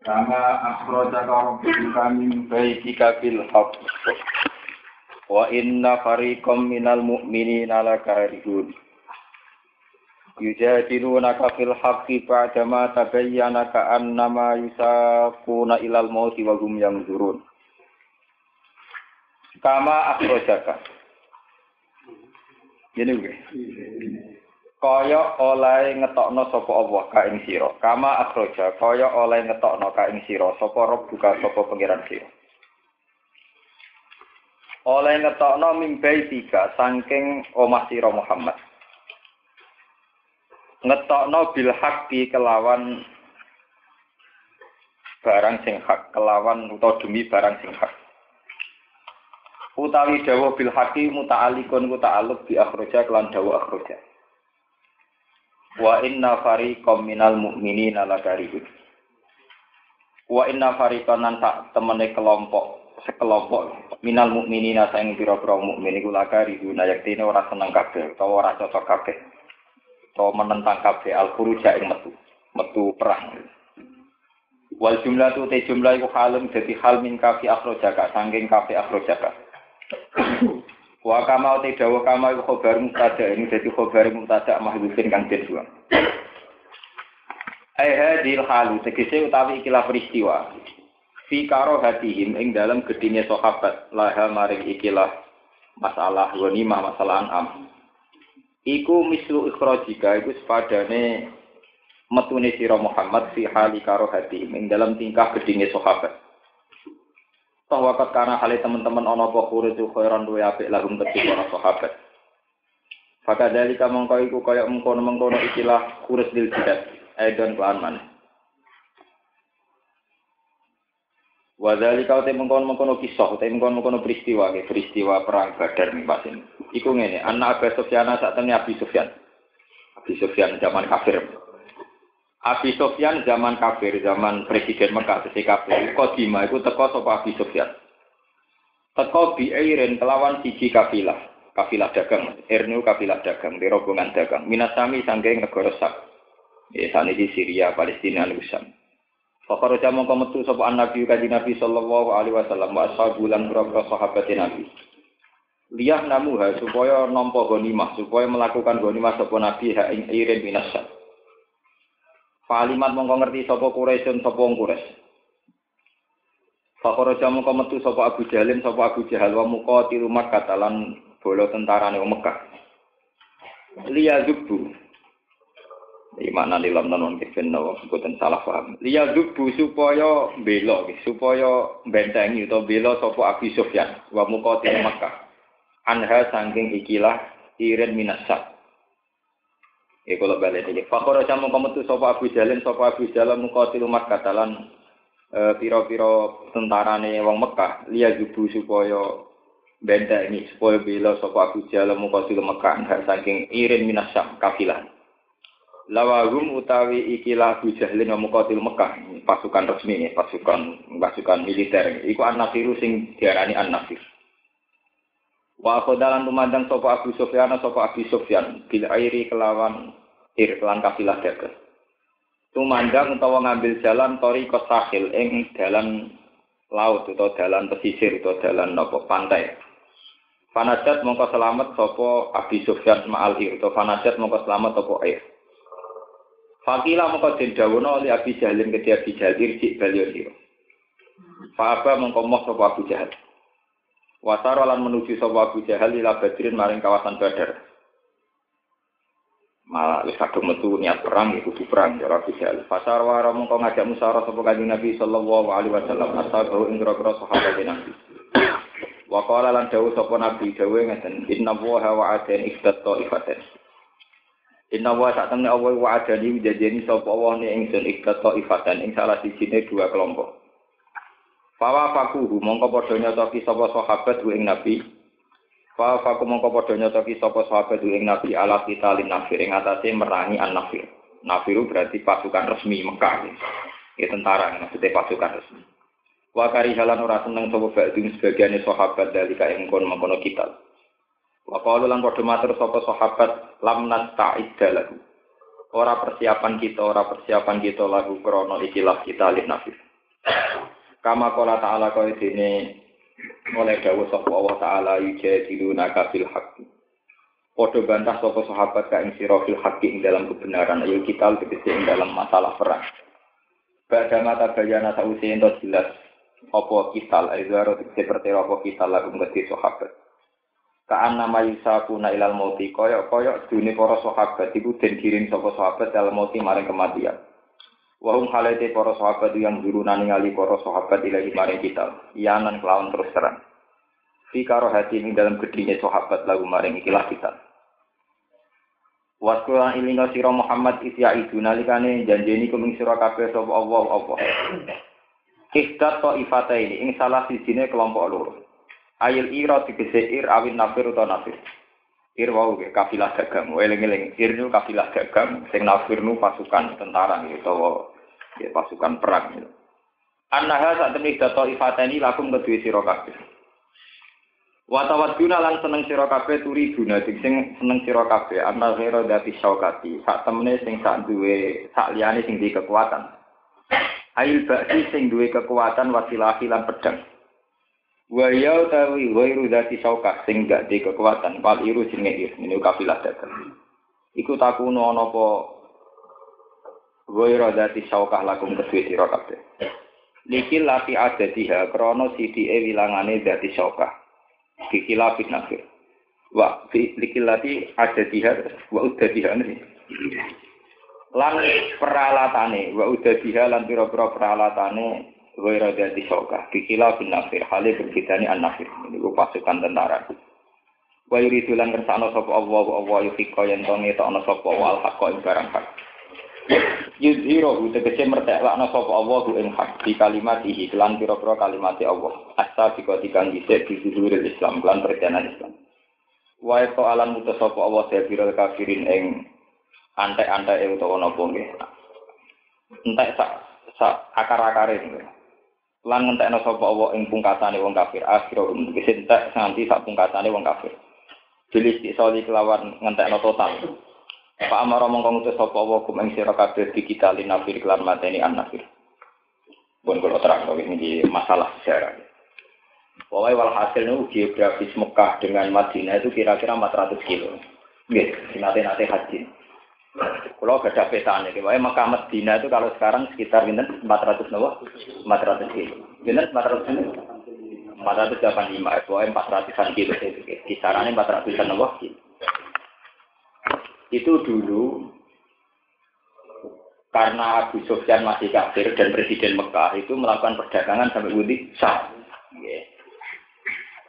Kama akhrajaka rabbuka min baitika bil haqq. Wa inna fariqam minal mu'minina lakarihun. Yujadilunaka fil haqqi ba'dama tabayyana ka'annama yusaquna ilal mauti wa hum yanzurun. Kama akhrajaka. Ini gue kaya oleh ngetokno sapa Allah ka ing sira. Kama akhraja kaya oleh ngetokno ka ing sira. Sapa rob buka sapa pangeran sira? Oleh ngetokno mimbai tiga saking omah sira Muhammad. Ngetokno bil haqqi kelawan barang sing hak kelawan utawa demi barang sing hak. Utawi dawuh bil haqqi muta'alliqun muta'alluq bi akhraja kelan dawuh akhraja Wa inna fariqam minal mu'minina lakarihun. Wa inna fariqan nan tak temene kelompok sekelompok minal mukminina saing pira-pira mukmin iku lakarihun yaktine ora seneng kabeh utawa ora cocok kabeh. Utawa menentang kabeh al khuruja ing metu, metu perang. Wal jumlah tu te jumlah iku halum dadi hal min kafi akhrojaka saking kafi. Wa kama te dawa kama iku khobar mubtada ini dadi khobar mubtada mahdhufin kang den buang. Ai hadil halu tegese utawi ikilah peristiwa. Fi karo hatihim ing dalam gedine sahabat laha maring ikilah masalah ghanimah masalah am. Iku mislu ikhrajika iku sepadane metune sira Muhammad fi hali karo hatihim ing dalam tingkah gedine sahabat. Toh wakat karena hal teman-teman ono apa khurizu khairan duwe apik lahum kedhi para sahabat. Kamu kau iku kaya mengkono mengkono ikilah kuris dil jidat. Aidon kelan mana. Wadali kau te mengkono mengkono kisah, te mengkono mengkono peristiwa, ke peristiwa perang Badar nih ini. Iku ngene, anak Abu Sufyan ini Abi Sufyan. Abi Sufyan zaman kafir. Abi Sofyan zaman kafir, zaman presiden Mekah sesi kafir, kodima itu teko sapa Abi Sofyan. Teko biairin kelawan siji kafilah, kafilah dagang, ernu kafilah dagang, di rombongan dagang. Minasami sangking negara sak. Ya, sana di Syria, Palestina, Lusam. Fakar jamu metu sapa Nabi kaji Nabi sallallahu alaihi wasallam wa ashabulan berapa sahabat Nabi. Liyah namuha supaya nampa gonimah, supaya melakukan gonimah sapa Nabi ha ing minasak. Palimat mongko ngerti sapa Quraisyun sapa wong Quraisy. Fakoroja mongko metu sapa Abu Jalin sapa Abu Jahal wa muka tilu Makkah lan bola tentarane wong Mekah. Liya zubu. Iki makna dalam non kifin nawa boten salah paham. Liya zubu supaya bela supaya bentengi utawa bela sapa Abu Sufyan wa muka tilu Makkah. Anha saking ikilah irin minasak. Ya kalau balik ini. Fakor aja mau kamu tuh sopo Abu Jalin, sopo Abu Jalin mukatil umat katalan piro-piro tentara nih wong Mekah. Lihat jubu supaya benda ini supaya bila sopo Abu Jalin mukatil Mekah. Saking irin minasam kafilah. Lawagum utawi ikilah Abu Jalin mukatil Mekah. Pasukan resmi nih, pasukan pasukan militer. Iku an-nasiru sing diarani an-nasir. Wa khodalan tumandang sapa Abu Sufyan sapa Abu Sufyan bil airi kelawan ir kelan kafilah dagang. Tumandang utawa ngambil jalan tori sahil ing dalan laut atau dalan pesisir atau dalan nopo pantai. Fanajat mongko selamat sapa Abu Sufyan ma'al ir atau fanajat mongko selamat sapa air. Fakila mongko den dawono oleh Abi Jahalin ke Abi Jahal irji baliyo sira. Fa'aba mongko moh sapa Abu Jahal. Wasaro lan menuju sapa Abu Jahal ila Badrin maring kawasan Badar. Malah wis kadung metu niat perang iku kudu perang ya Abu Jahal. Fasar wara mongko ngajak musyawarah sapa Kanjeng Nabi sallallahu alaihi wasallam ashabu ing grogro sahabat Nabi. Wa qala lan dawuh sapa Nabi dawuh ngeten inna wa wa aten iftat ifaten. Inna wa sak temne Allah wa adani janjeni sapa Allah ne ingsun ikta ifatan ing salah sijine dua kelompok. Fawa fakuhu mongko padha nyotoki sapa sahabat ing Nabi. Fawa faku mongko padha nyotoki sapa sahabat ing Nabi ala kita lin nafir ing atase merangi an nafir. Nafiru berarti pasukan resmi Mekah. Ya tentara maksudnya pasukan resmi. Wa karihalan ora seneng sapa ba'dun sebagiane sahabat dalika ing kon mengkono kita. Wa qalu lan padha matur sapa sahabat lam nasta'idda lahu. Ora persiapan kita, ora persiapan kita lagu krono ikilah kita alif nafis. Kama qala ta'ala kaya dene oleh dawuh sapa Allah taala yujadiluna kafil haqq. Padha bantah sapa sahabat ka ing sira fil haqqi ing dalam kebenaran ayo kita tegese ing dalam masalah perang. Bada mata bayana sausi ento jelas apa kita aizaro tegese pertera apa kita lagu ngeti sahabat. Kaan nama yusakuna ilal mauti koyok koyok dunia para sahabat iku den kirim sapa sahabat dalam mauti maring kematian. Wahum halete para sahabat yang guru ningali para sahabat ilahi maring kita. Iyanan kelawan terus terang. Fi karo hati ini dalam gedhinya sahabat lagu maring ikilah kita. Waskulan ilinga sira Muhammad isya itu nalikane janjeni kuming sira kabeh sapa Allah Allah. Kihdat to ifata ini ing salah sijine kelompok loro. Ayil ira tegese ir awin nafir utawa nafir. Ir wau ke kafilah dagang. Eling-eling ir nu kafilah dagang, sing nafir nu pasukan tentara utawa ya, pasukan perang. Annaha saat temui data ifatani lakum kedua sira kabeh. Wa tawadduna lan seneng sira kabeh turi guna sing seneng sira kabeh ghairu dati syaukati sak temene sing sak duwe sak liyane sing duwe kekuatan. Ail ba'di sing duwe kekuatan wasilahi lan pedang. Wa ya utawi ghairu dzati saukah sing gak di kekuatan pal iru jenenge ir ini kafilah dagang. Iku takuno ana apa ghairu dzati saukah lakum kedue sira kabeh. Likil lati adatiha krana sidike wilangane dzati saukah. Dikilafit nafir. Wa likil lati adatiha wa udatiha ini. Lan peralatane wa udatiha lan pira-pira peralatane Waira dari soka, dikila bin nafir, halnya berbeda an nafir. Ini pasukan tentara. Wa yuridu lan kersane sapa Allah wa Allah yuhika yen to ngetokno sapa wal haqqa ing barang hak. Yuzhiru tegese merteklakno sapa Allah ing hak di kalimat ihi lan pira-pira kalimat Allah. Asa dika dikang dhisik di zuhuril Islam lan perjalanan Islam. Wa itu alam mutus sapa Allah sabira kafirin ing antek-antek utawa napa nggih. Entek sak sak akar-akare nggih lan ngentekno sapa Allah ing pungkasane wong kafir. Akhira um kesentek nganti sak pungkasane wong kafir. Jelis disoli kelawan ngentekno total. Pak Amaro mongko ngutus sapa Allah kum ing sira kabeh di kita linafir kelan mateni an nafir. Pun kalau ini masalah sejarah. Pokoknya walhasil ini geografis Mekah dengan Madinah itu kira-kira 400 kilo. Gitu, nanti-nanti haji. Kalau gak ada petanya, kayaknya Mekah Medina itu kalau sekarang sekitar ini 400 nawa, 400 kilo. Ini 400 kilo. 485, pokoknya 400-an kilo. Kisarannya 400-an nawa. Itu dulu karena Abu Sufyan masih kafir dan Presiden Mekah itu melakukan perdagangan sampai Wudi sah.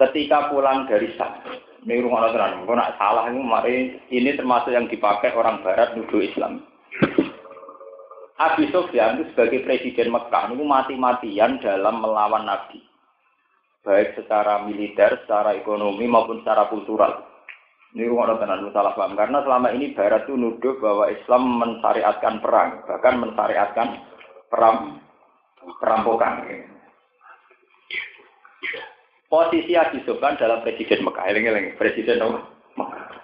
Ketika pulang dari Sam, ini rumah tenan, kalau nak salah ini mari ini termasuk yang dipakai orang Barat nuduh Islam. Abi Sufyan itu sebagai presiden Mekah itu mati-matian dalam melawan Nabi, baik secara militer, secara ekonomi maupun secara kultural. Ini rumah tenan salah paham karena selama ini Barat itu nuduh bahwa Islam mensyariatkan perang, bahkan mensyariatkan perang perampokan. Posisi Abi Sufyan dalam presiden Mekah, eling presiden Mekah.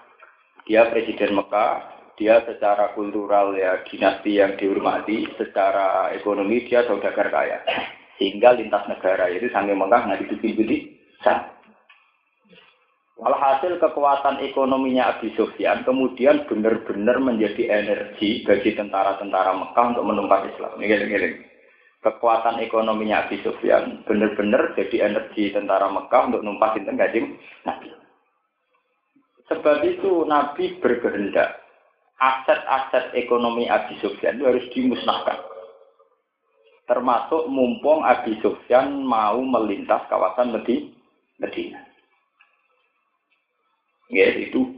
Dia presiden Mekah, dia secara kultural ya dinasti yang dihormati, secara ekonomi dia saudagar kaya. Sehingga lintas negara itu sampai Mekah nggak sah. Walhasil kekuatan ekonominya Abi Sufyan kemudian benar-benar menjadi energi bagi tentara-tentara Mekah untuk menumpas Islam. Ini -ini kekuatan ekonominya Abi Sufyan benar-benar jadi energi tentara Mekah untuk numpasin tenggajim Nabi. Sebab itu Nabi berkehendak aset-aset ekonomi Abi Sufyan itu harus dimusnahkan. Termasuk mumpung Abi Sufyan mau melintas kawasan Medina. Ya, itu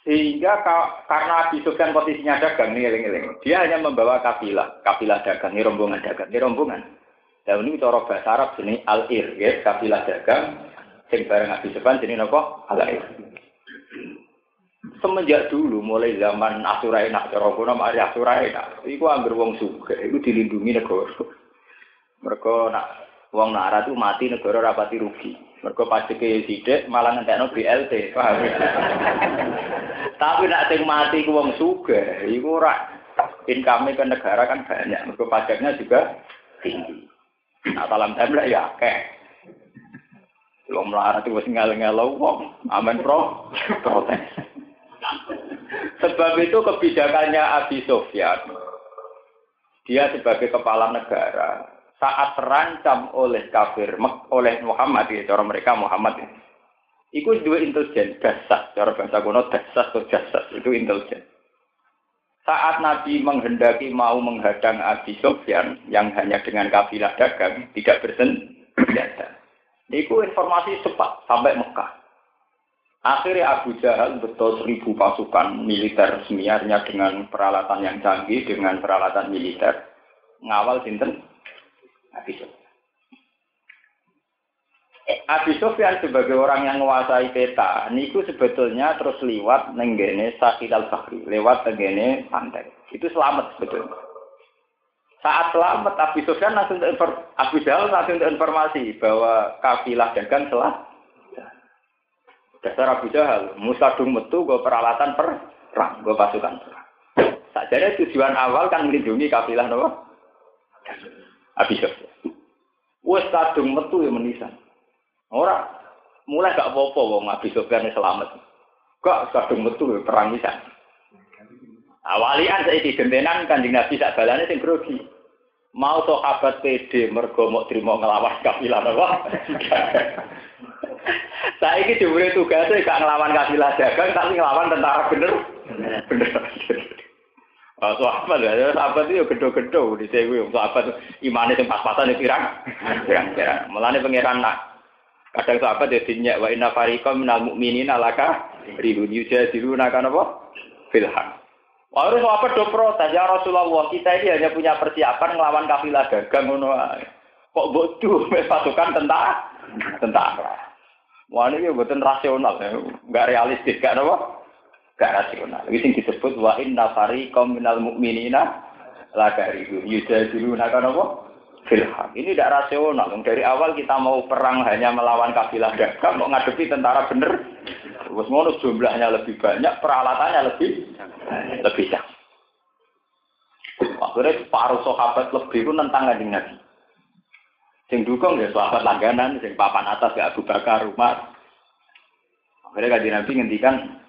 Sehingga karena Abi Sufyan posisinya dagang nih, eling dia hanya membawa kafilah, kafilah dagang, ini rombongan dagang, ini rombongan. Dan ini cara bahasa Arab sini al-ir, ya, kafilah dagang, sing bareng Abi Sufyan nopo al-ir. Semenjak dulu mulai zaman Asurai nak cara kono mari Asurai nak, iku anggar wong sugih, iku dilindungi negara. Mereka nak wong nara itu mati negara rapati rugi. Mereka pajake sidik malah ngentekno BLT, paham? Tapi nak sing mati ku wong sugih, iku ora income ke negara kan banyak. Mereka pajaknya juga tinggi. Nah, dalam template ya akeh. Wong melarat itu wis ngel-ngelo wong, amen pro, protes. Sebab itu kebijakannya Abi Sofyan, dia sebagai kepala negara, saat terancam oleh kafir oleh Muhammad ya cara mereka Muhammad ya. Iku dua intelijen dasar cara bahasa kuno dasar atau dasar itu intelijen. Saat Nabi menghendaki mau menghadang Abi Sofyan yang hanya dengan kafilah dagang tidak bersenjata. Iku informasi cepat sampai Mekah. Akhirnya Abu Jahal betul seribu pasukan militer semiarnya dengan peralatan yang canggih, dengan peralatan militer. Ngawal sinten Abi Sufyan. Eh, Abi Sufyan sebagai orang yang menguasai peta, niku sebetulnya terus lewat nenggene Sakil al Bahri, lewat nenggene pantai. Itu selamat sebetulnya. Saat selamat Abi Sufyan langsung Abu Jahal langsung informasi bahwa kafilah dagang telah dasar Abu Jahal, Musadung metu gue peralatan perang, gue pasukan perang. Saja tujuan awal kan melindungi kafilah nopo. Abi Sufyan. Wes kadung metu ya menisan. Ora mulai gak apa-apa wong Abi selamat. Gak kadung metu ya perang nisan. Awalian saya gentenan kanjeng Nabi sak balane sing grogi. Mau sahabat PD mergo mau terima ngelawan kafilah apa? Saya ini diberi tugasnya gak ngelawan kafilah dagang, tapi ngelawan tentara bener. Bener. Oh, sahabat ya, sahabat itu gedo-gedo di sini. Sahabat imannya yang pas-pasan itu pirang, pirang-pirang. Mulanya pangeran nak. Kadang sahabat ya dinyak wa inna fariqam minal mu'minin alaka ribun yujadilu nakan apa? Filham. Harus sahabat do protes ya Rasulullah kita ini hanya punya persiapan ngelawan kafilah dagang ngono Kok bodoh pasukan tentara tentara. Wah ini buatan rasional, nggak realistis, gak apa? Gak rasional. Ini sing disebut wa inna fariqam minal mu'minina la karibu yujadiluna kan apa? Filham. Ini tidak rasional. Dari awal kita mau perang hanya melawan kabilah dagang, mau ngadepi tentara bener. Terus ngono jumlahnya lebih banyak, peralatannya lebih lebih jauh. Akhirnya paruh sahabat lebih pun tentang kanjeng Nabi. Sing dukung ya sahabat langganan, sing papan atas ya Abu Bakar, Umar. Akhirnya kanjeng Nabi ngendikan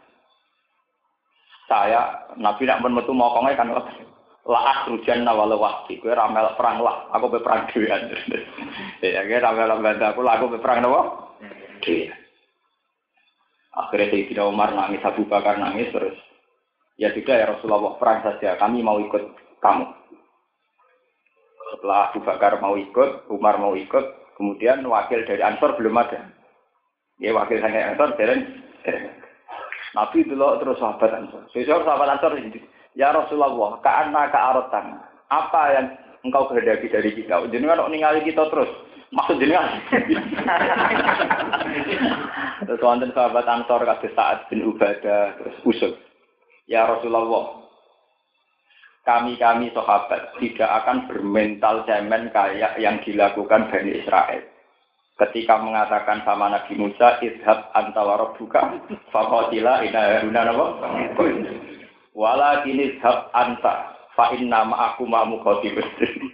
saya Nabi nak pun metu mokonge kan lah rujan nawala wahdi. Kowe ramel perang lah aku be perang dhewean ya kowe ramel bantu aku lah aku be perang napa? Dhewe. Akhirnya Sayyidina Umar nangis Abu Bakar nangis terus ya sudah ya Rasulullah perang saja kami mau ikut kamu. Setelah Abu Bakar mau ikut Umar mau ikut kemudian wakil dari Ansor belum ada. Ya wakil dari Ansor dereng Nabi dulu terus sahabat Ansor. Besok sahabat Ansor ya Rasulullah, karena kearotan. Apa yang engkau kehendaki dari kita? Jenengan kok ningali kita terus. Maksud jenengan. terus wonten sahabat Ansor kata saat bin Ubadah terus usul. Ya Rasulullah, kami-kami sahabat tidak akan bermental cemen kayak yang dilakukan Bani Israel ketika mengatakan sama Nabi Musa idhab anta wa rabbuka faqatila ina haruna napa? Wala kini idhab anta fa inna ma'akum ma muqatilun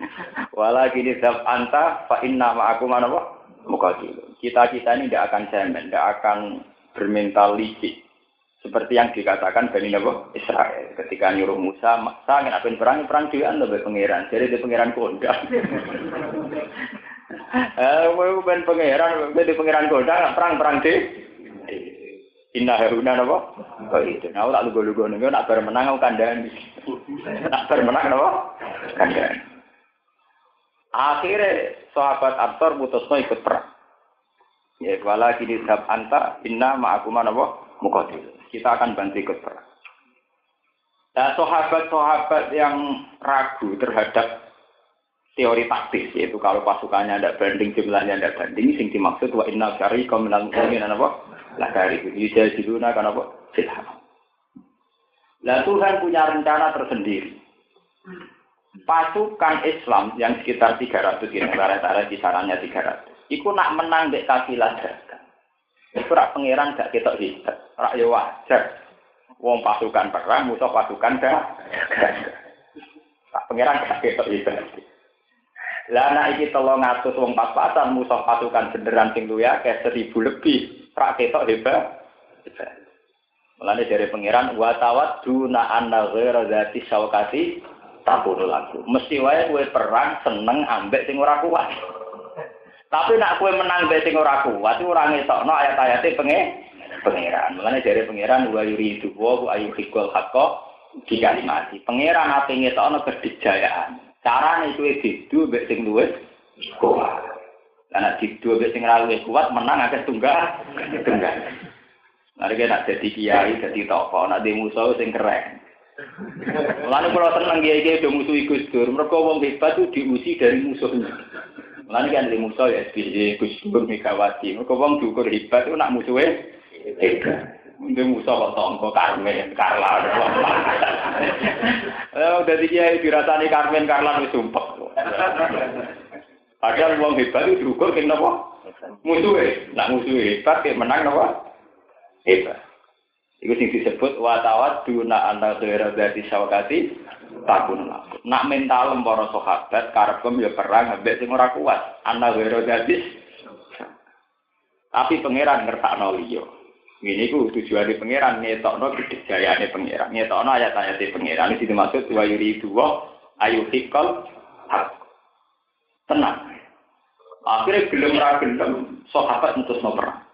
wala kini idhab anta fa inna ma'akum ma napa? Muqatilun kita-kita ini tidak akan cemen tidak akan bermental licik. Seperti yang dikatakan Bani Nabi Israel. Ketika nyuruh Musa, ingin apa perang, perang dia lebih pangeran, jadi dia pangeran kondang. Eh, ben pangeran, kowe di pangeran kota perang-perang di Inna haruna napa? Oh itu. Nah, tak lugu-lugu ning nak bar menang aku. Nak bar menang napa? Kandhani. Akhirnya sahabat Ansor putusno ikut perang. Ya wala kini sab anta inna ma'akum napa? mukotil. Kita akan bantu ikut perang. Nah, sahabat-sahabat yang ragu terhadap teori taktis, yaitu kalau pasukannya tidak banding, jumlahnya tidak banding, sing dimaksud wa inna syari minal mu'minin apa? Lah dari itu, jadi kan apa? Silham. Nah Tuhan punya rencana tersendiri. Pasukan Islam yang sekitar 300 ini, rata-rata kisarannya 300. Iku nak menang dek kafilah dagang. Iku rak pangeran gak ketok hebat. Rak ya wajar. Wong pasukan perang, musuh pasukan dagang. Rak pangeran gak ketok hebat. Lah anak iki tolong ngatus wong pas-pasan musuh pasukan beneran sing luya kayak seribu lebih. Rak ketok hebat. Mulane dari pangeran wa duna anna ghaira dzati syaukati takunu lagu. Mesti wae kowe perang seneng ambek sing ora kuat. Tapi nak kowe menang mbek sing ora kuat ora ngetokno ayat-ayate penge pangeran. Mulane dari pangeran wa yuridu wa ayu hikul hakka di kalimati. Pangeran ape ngetokno kedijayaan. Carane kowe didu mbek sing luwes kuat. Karena didu mbek sing ora kuat menang akeh tunggal tunggal. Kita nak jadi kiai, jadi tokoh, nak di musuh sing keren. Lalu kalau seneng kiai kiai udah musuh Gus Dur, mereka wong hebat tuh diusi dari musuhnya. Lalu kan di musuh ya SBY, Gus Dur, Megawati. Mereka wong diukur hebat tuh nak musuhnya hebat. Untuk musuh kok tongko Karmen, Karla, Eh, udah kiai dirasani Karmen, Karla wis sumpah. Padahal wong hebat itu diukur kenapa? Musuhnya, nak musuhnya hebat, kayak menang napa? hebat. Iku sing disebut watawat duna anta khaira dari sawakati takun laku. Nak mental para sahabat karepem ya perang ambek sing ora kuat. Anta khaira dari tapi pangeran ngertakno liya. Ini ku tujuan di pangeran ngetokno kedijayane pangeran. Ngetokno ayat-ayat pangeran ini dimaksud wa yuri dua ayu hikal hak. Tenang. Akhirnya gelem ra gelem sahabat mutus perang.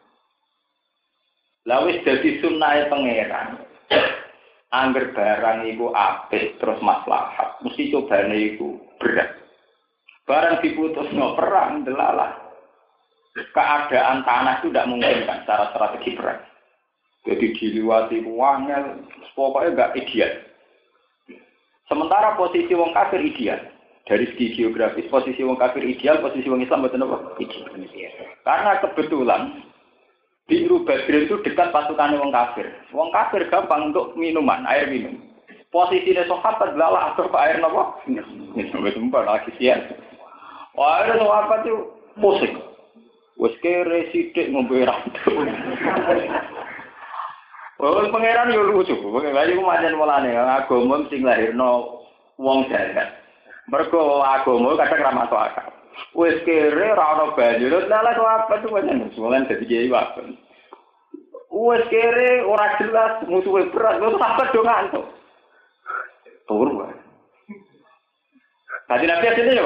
Lawis jadi sunnah pangeran. Angger barang iku apik terus maslahat, mesti cobane iku berat. Barang diputus no perang delalah. Keadaan tanah itu tidak mungkin kan secara strategi perang. Jadi diliwati wangel, pokoknya enggak ideal. Sementara posisi wong kafir ideal. Dari segi geografis, posisi wong kafir ideal, posisi wong Islam betul apa? Ideal. Karena kebetulan Biru Badrin itu dekat pasukan wong kafir. Wong kafir gampang untuk minuman, air minum. Posisinya sahabat adalah atau air nopo? Minum lagi sian. Wah, air sahabat itu pusing. Wes kere sidik ngombe. Oh, pangeran yo lucu. Lha iku manjen mulane agama sing lahirno wong jagat. Mergo agama kadang ra masuk akal. Wes kere ora ono banyu. Lha apa tuh pancen musuhan dadi kiai wae. Wes kere ora jelas musuhe berat, kok sampe do ngantuk. Turun wae. Tadi nabi asline yo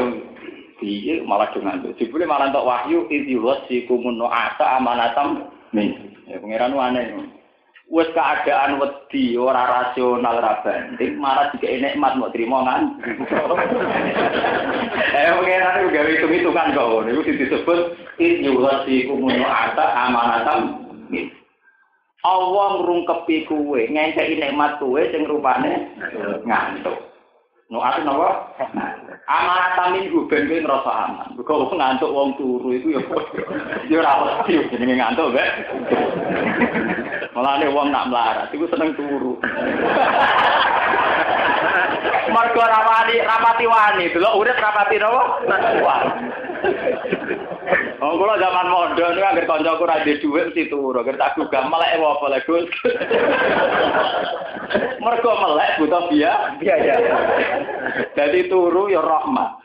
piye malah do ngantuk. Jebule malah entuk wahyu idhi wasikumun asa amanatam min. Ya pangeran aneh. Wis keadaan wedi ora rasional ra banding malah jika nikmat mau terima kan? Eh pengen gawe itu itu kan kok niku disebut in yuhasi kumuno ata amanatam Allah ngrungkepi kuwe ngenteki nikmat kuwe sing rupane ngantuk. No ati napa? Amanat tamin ku ben kowe ngrasa aman. Kok ngantuk wong turu iku ya ya ora jenenge ngantuk, Mbak. Mulane wong nak melarat iku seneng turu. Margo rawani rapati wani, delok urip rapati napa? Wah. Oh, kula zaman mondok niku anggere kancaku ra duwe dhuwit mesti turu, anggere tak gugah melek apa lek Gus. Mergo melek butuh biaya. Biaya. Jadi turu ya rahmat.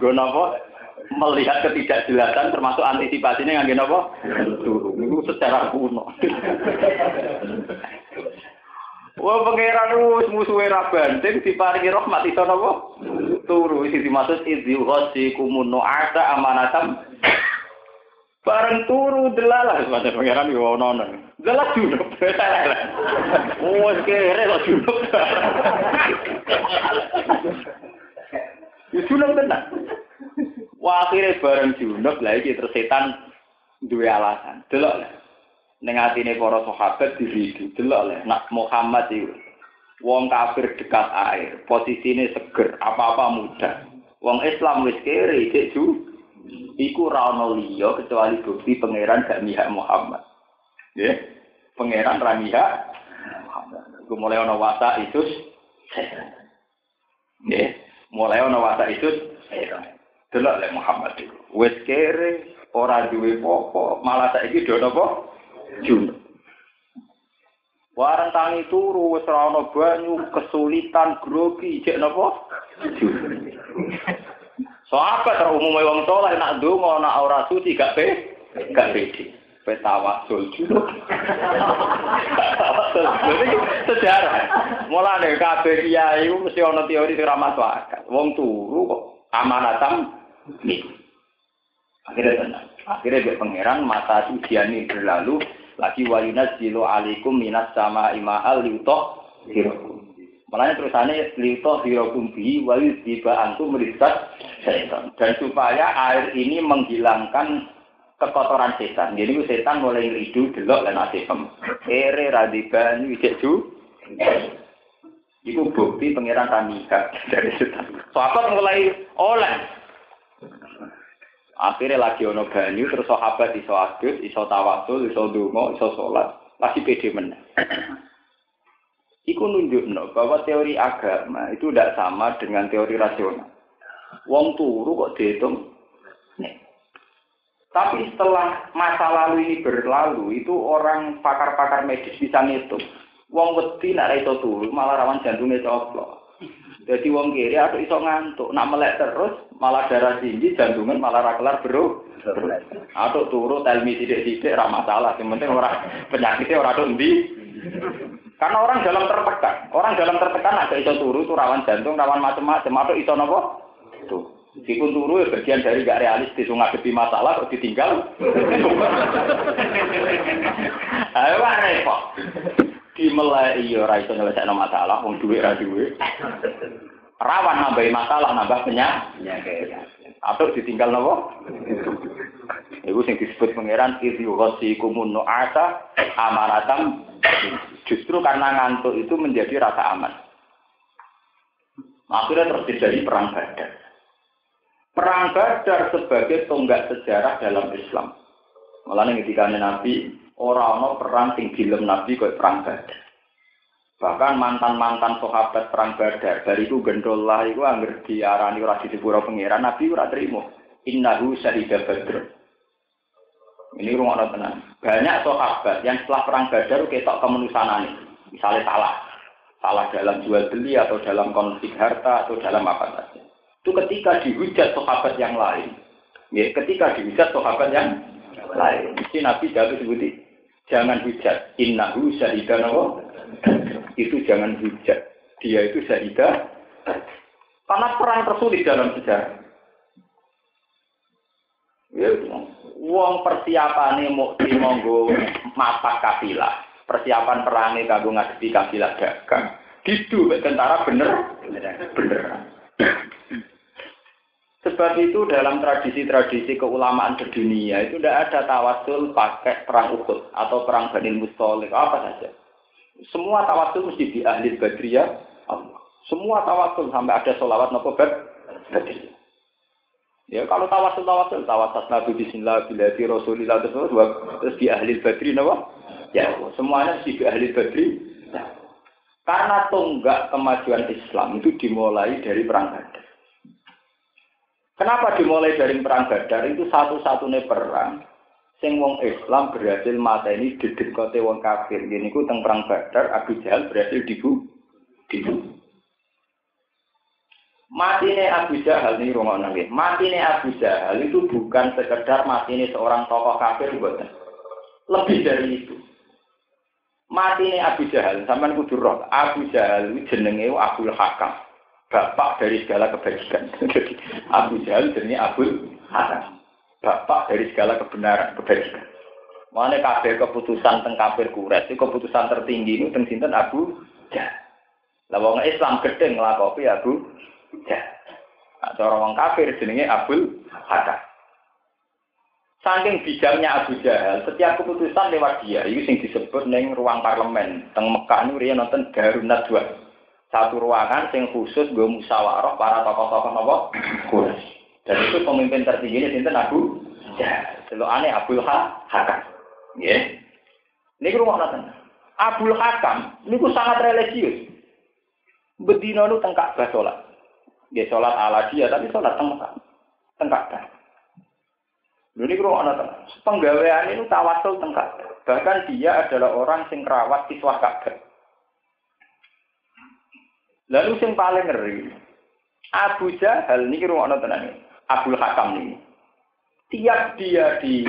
Nggo napa? Melihat ketidakjelasan termasuk antisipasinya ngangge napa? Turu. Niku secara kuno. Wah pangeran wis musuhe ra banting diparingi rahmat iso napa? Turu isi dimaksud idzi ghasi kumunno ata amanatam. Bareng turu delalah pada pangeran yo ono ono. Delah junub. Wes kere kok junub. Ya junub tenan. Wah akhirnya bareng junub lah iki terus setan duwe alasan. Delok lah. ning atine para sahabat diridu delok le nak Muhammad itu wong kafir dekat air posisine seger apa-apa mudah. Wong Islam wis kere cek ju. Iku ra ono kecuali bukti pangeran gak mihak Muhammad. Ya pangeran ra mihak Muhammad. Iku mulai ono wasa itu ya mulai ono wasa itu delok le Muhammad iku wis kere ora duwe apa malah saiki do napa junub Warang tangi turu wis ora ana banyu, kesulitan grogi, cek napa? So apa ter umume wong saleh nak ndonga nak ora suci gak pe gak pede. Petawasul junub. Jadi sejarah. Mulane kabeh kiai mesti ana teori sing ra. Wong turu kok amanatan niku. Akhirnya tenang. Akhirnya biar pangeran mata ujian berlalu lagi wayunas jilo alikum minas sama ima'al liutoh hirokum. Makanya terusannya liutoh hirokum bi wayu tiba antum merisat setan. Dan supaya air ini menghilangkan kekotoran setan. Jadi setan mulai ngeridu delok dan asifem. Ere radiban wijek ju. Iku bukti pangeran Tamika dari setan. Sahabat mulai oleh Akhirnya lagi ono banyu terus sahabat iso adus, iso tawasul, iso donga, iso sholat, lagi pede menang. Iku nunjukno bahwa teori agama itu tidak sama dengan teori rasional. Wong turu kok dihitung. Tapi setelah masa lalu ini berlalu, itu orang pakar-pakar medis bisa ngitung. Wong wedi nak iso turu malah rawan jantungnya coplok. Jadi wong kiri atau iso ngantuk, nak melek terus malah darah tinggi, jantungan malah rakelar bro. Atau turu telmi tidak-tidak ra masalah, yang penting orang penyakitnya orang tuh. Karena orang dalam tertekan, orang dalam tertekan ada iso turu itu rawan jantung, rawan macam-macam, atau iso nopo? Tuh. Meskipun turu ya bagian dari gak realistis, ngadepi masalah terus ditinggal. Ayo repot dimelai iya ora iso nyelesaikno masalah wong dhuwit ra duwe. Rawan nambahi masalah, nambah penyakit. Atau ditinggal nopo? Iku sing disebut pangeran idhu ghasikumun nu'asa amaratam justru karena ngantuk itu menjadi rasa aman. Akhirnya terjadi perang badar. Perang badar sebagai tonggak sejarah dalam Islam. Malah ketika Nabi Orang-orang perang sing dilem Nabi kok perang Badar. Bahkan mantan-mantan sahabat perang Badar dari itu gendollah itu angger diarani ora disepuro pangeran Nabi ora trimo. Innahu syahida Badr. Ini rumah tenang. Banyak sahabat yang setelah perang Badar ketok kemenusanane. Misalnya salah. Salah dalam jual beli atau dalam konflik harta atau dalam apa saja. Itu ketika dihujat sahabat yang lain. Ya, ketika dihujat sahabat yang lain. Mesti Nabi jatuh sebutin jangan hujat. Innahu syahidah nawa. Itu jangan hujat. Dia itu syahidah. Karena perang tersulit dalam sejarah. Ya, wong mau di monggo mapak kafilah. Persiapan perangnya kanggo ngadepi kafilah dagang. Gitu, tentara bener, bener. Sebab itu dalam tradisi-tradisi keulamaan sedunia itu tidak ada tawasul pakai perang Uhud atau perang Bani Mustolik apa saja. Semua tawasul mesti di ahli Badriyah Allah. Semua tawasul sampai ada sholawat nopo Badriyah. Ya kalau tawasul tawasul tawasul Nabi di Rasulillah terus terus di ahli Badri nopo ya semuanya di ahli Badri. Karena tonggak kemajuan Islam itu dimulai dari perang Badar. Kenapa dimulai dari perang Badar itu satu-satunya perang sing wong Islam berhasil mata ini kote wong kafir. Gini ku teng perang Badar Abu Jahal berhasil dibu dibu. Matine Abu Jahal ini rumah nabi. Matine Abu Jahal itu bukan sekedar matine seorang tokoh kafir buatan. Lebih dari itu. Matine Abu Jahal, sampai kudu roh. Abu Jahal jenenge Abdul Hakam bapak dari segala kebajikan. Abu Jahal jadi Abu Hasan. Bapak dari segala kebenaran, kebajikan. Mana kabeh keputusan tentang kafir kuret itu keputusan tertinggi itu tentang sinten Abu Jahal. Lah wong Islam gedhe nglakopi Abu Jahal. Nah, orang wong kafir jenenge Abu Hasan. Saking bijaknya Abu Jahal, setiap keputusan lewat dia, itu yang disebut neng ruang parlemen. Teng Mekah ini dia nonton Darun Nadwa. Satu ruangan yang khusus gue musyawarah para tokoh-tokoh nopo Dan itu pemimpin tertingginya sinten Abu Jahal. Selalu aneh Abdul Hakam. Ya. Ini rumah nonton. Abdul Hakam, ini sangat religius. Bedino nu tengkak bah sholat. Dia sholat ala dia, tapi sholat tengkak. Tengkak bah. Ini kurang anak Penggawaian itu tawasul tengkak. Bahkan dia adalah orang sing rawat siswa Ka'bah. Lalu sing paling ngeri, Abu Jahal kurang anak tenang. Abdul Hakam ini. Tiap dia di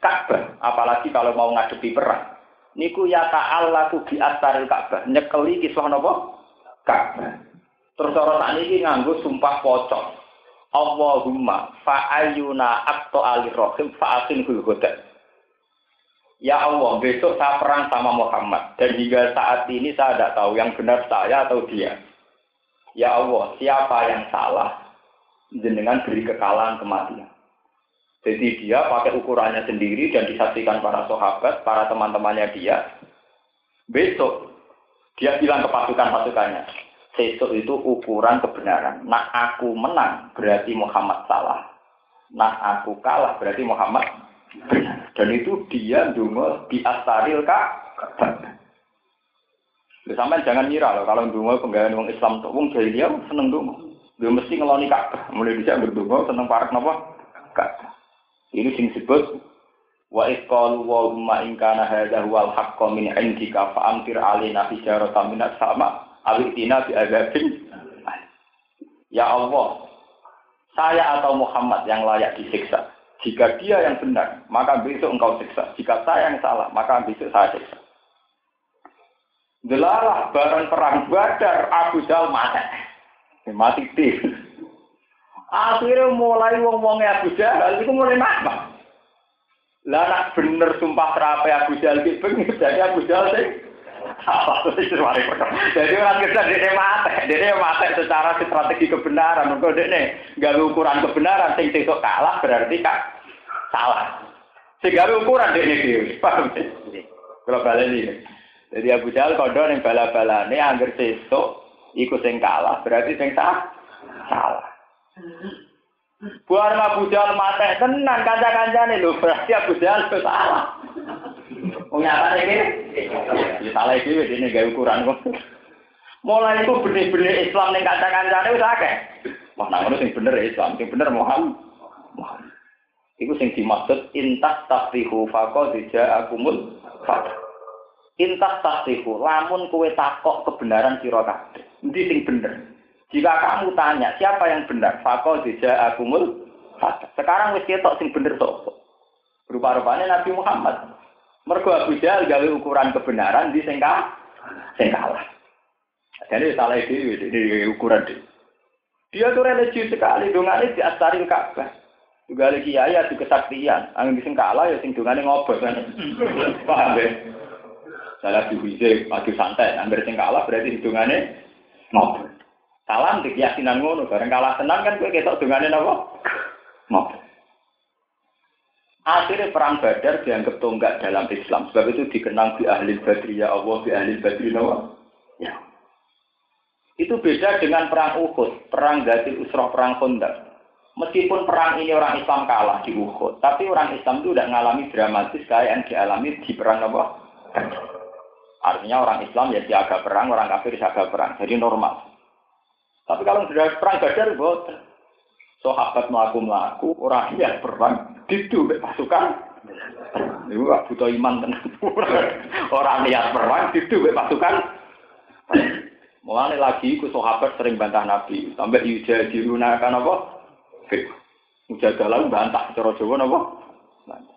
Ka'bah, apalagi kalau mau ngadepi perang. Niku ya ta'allaku di astaril Ka'bah. Nyekeli kiswah nopo? Ka'bah. Terus orang ini nganggo sumpah pocong. Allahumma fa'ayuna akto alirrohim fa'asin huda. Ya Allah, besok saya perang sama Muhammad. Dan hingga saat ini saya tidak tahu yang benar saya atau dia. Ya Allah, siapa yang salah? Jenengan beri kekalahan kematian. Jadi dia pakai ukurannya sendiri dan disaksikan para sahabat, para teman-temannya dia. Besok dia bilang ke pasukan-pasukannya, Sesuk itu ukuran kebenaran. Nah aku menang berarti Muhammad salah. Nah aku kalah berarti Muhammad benar. Dan itu dia dungo di astaril kak. Sampai jangan ngira loh kalau dungo penggayaan wong Islam tuh wong dia seneng dungo. Dia mesti ngeloni kak. Mulai bisa berdungo seneng parak napa kak. Ini sing sebut wa isqalu wa umma in kana hadha wal haqqo min indika fa amtir alaina hijaratan sama awitina bi azabin Ya Allah, saya atau Muhammad yang layak disiksa. Jika dia yang benar, maka besok engkau siksa. Jika saya yang salah, maka besok saya siksa. Delalah barang perang badar Abu Jal mati. Mati di. Akhirnya mulai wong-wongnya Abu Jahal itu mulai nama. Lah nak bener sumpah terapi Abu Jahal itu jadi Abu Jahal sih Jadi orang kita dia mati, dia mati secara strategi kebenaran. Mereka dia gak ukuran kebenaran, sing sesuk kalah berarti kak salah. Sehingga ukuran dia ini paham? Kalau balik ini. Jadi Abu Jahal kodo yang bala-bala ini anggar sesuk ikut sing kalah berarti sing sah salah. Buar Abu Jahal mati tenan kanca-kancane lho berarti Abu Jahal salah. Wong nyata ini, ya salah wis ini gawe ukuran kok. Mulai itu benih-benih Islam ning kancah-kancane wis akeh. Wah, nang ngono sing bener Islam, sing bener Muhammad. Iku sing dimaksud intas tafrihu faqad ja'akumul fath. Intas tafrihu, lamun kowe takok kebenaran sira kabeh. Sing bener? Jika kamu tanya siapa yang benar, faqad ja'akumul fath. Sekarang wis ketok sing bener sapa? Rupa-rupanya Nabi Muhammad. Mergo Abu Jahal gawe ukuran kebenaran di sing sing kalah. Jadi salah itu di ukuran dia. Dia tuh religius sekali, dongane di astarin Ka'bah. Juga lagi kiai di kesaktian, angin sing kalah ya sing dongane ngobot kan. Paham ya? Salah diwise, maju santai, anggar sing kalah berarti hidungannya ngobot. Salam di keyakinan ngono, bareng kalah tenang kan kowe ketok dongane napa? Ngobot. Akhirnya perang Badar dianggap tonggak dalam Islam. Sebab itu dikenang di ahli Badri ya Allah, di ahli Badri Nawa. Ya. Itu beda dengan perang Uhud, perang Gati Usroh, perang Khandaq. Meskipun perang ini orang Islam kalah di Uhud, tapi orang Islam itu tidak mengalami dramatis kayak yang dialami di perang apa? Artinya orang Islam ya siaga perang, orang kafir siaga perang. Jadi normal. Tapi kalau sudah perang Badar, boten. Sahabat melaku melaku orang yang perang didu pasukan. Itu gak butuh iman tenang. Orang niat perang didu pasukan. Mulai lagi ku sahabat sering bantah nabi. Sampai yuja dirunakan apa? Mujadalah bantah cara Jawa apa?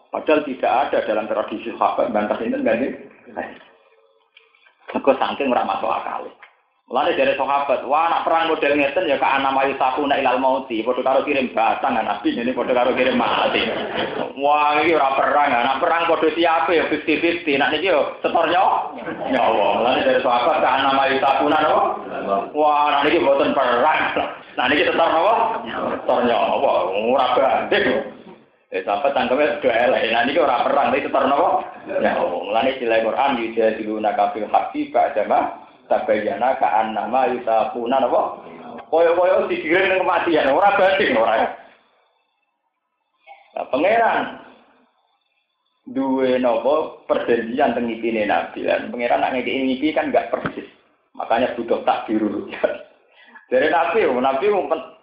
Padahal tidak ada dalam tradisi sahabat bantah ini enggak nih Kau saking ora masuk akal. Mulane dari sahabat, wah anak perang model ngeten ya ke anak mayu saku nak ilal mauti, padha karo kirim batang anak nabi ini padha karo kirim mati. Wah iki ora perang, anak perang padha siap ya 50-50, nak niki yo setor nyawa. Nyawa. Mulane dari sahabat ke anak mayu saku nak apa? Wah anak niki boten perang. Nah niki setor napa? Setor nyawa. Ora banding. Eh sampai tangkapnya sudah elek. Nah ini orang perang, tapi tetap nopo. Ya, mulane istilah Quran yujadiluna kafil haqqi ba'dama tabayyana ka'an nama yusafuna nopo. Koyo-koyo dikirim ning kematian, ora banding ora. Nah, pangeran duwe nopo perjanjian teng ngipine Nabi lan pangeran nak ngeki ngipi kan enggak persis. Makanya butuh tak biru. Dari Nabi, Nabi,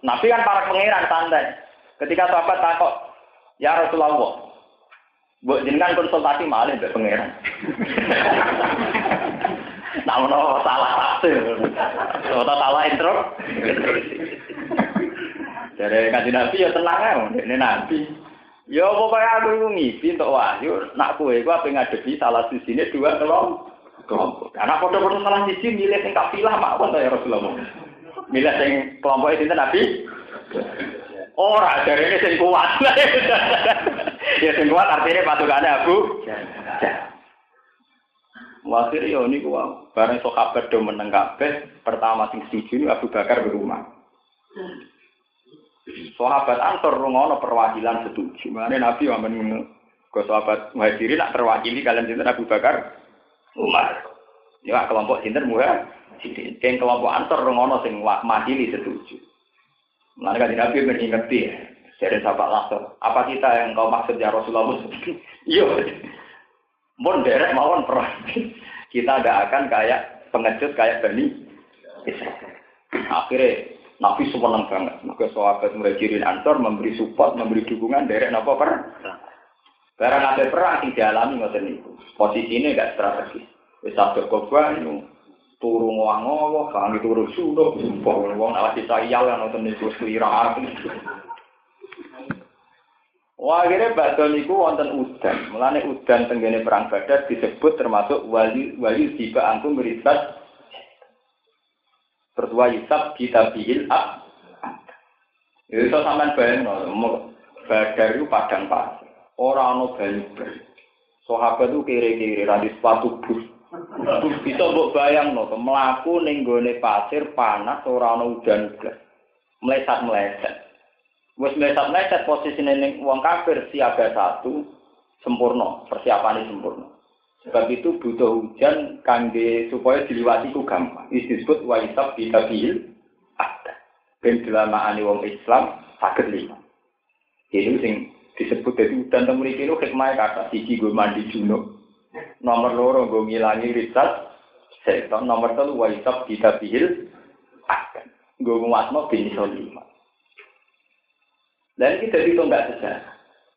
Nabi kan para pangeran santai. Ketika sahabat takut, Ya Rasulullah, buat jenengan konsultasi malah mbak pangeran. Namun salah tafsir, atau salah intro. Jadi kaji Nabi ya tenang ya, ini Nabi. Ya pokoknya aku itu ngipi untuk wahyu, nak kue gua pengen ngadepi salah sisi ini dua kelompok. Karena foto-foto salah sisi milih yang kafilah mak ya Rasulullah. Milih yang kelompok itu Nabi. Ora dari ini sing kuat. ya sing kuat artinya patukane Abu. Wasir yo niku wae. Bareng sahabat do meneng kabeh, pertama sing setuju ini Abu Bakar di rumah. Sahabat Ansor rungono perwakilan setuju. Mane Nabi wamen. Go sahabat Muhajirin nak terwakili kalian sinten Abu Bakar Umar. Ya kelompok sinten Muhajirin. Kelompok Ansor rungono sing makili setuju. Mulai kan Nabi mengingetin ya. Dari sahabat langsung. Apa kita yang kau maksud ya Rasulullah? Iya. Mun derek mawon perang. Kita tidak akan kayak pengecut kayak Bani Akhirnya Nabi senang banget. Maka sahabat muhajirin ansor memberi support, memberi dukungan derek napa per. Barang ada perang yang dialami ngoten niku. Posisinya enggak strategis. Wis sadar korban turu ngowo kangen turu sudah sumpah wong ala disayal yang nonton itu seliraan Wah, akhirnya bakal niku wonten udan. Mulane udan tenggene perang Badar disebut termasuk wali wali tiba angkum beribat. Terus wajib kita bihil ab. Itu sampean bayang Badar itu padang pasir. Orang no banyu Sahabat itu kiri-kiri, radi sepatu bus. Bisa mbok bayang no, melaku ning gone pasir panas ora ana udan blas. Meleset-meleset. Wis meleset-meleset posisine ning wong kafir siaga satu sempurna, persiapannya sempurna. Sebab itu butuh hujan kangge supaya diliwati ku gampang. Disebut waisab bitabil ada. Ben dilamaane wong Islam saged lima. Ini sing disebut dari udan temuri kilo hikmah kata siji gue mandi junub Nomor loro gue ngilangi riset seton. Nomor telu waisab kita bihil akan. Gue nguatno bin lima. Dan kita itu nggak sejarah.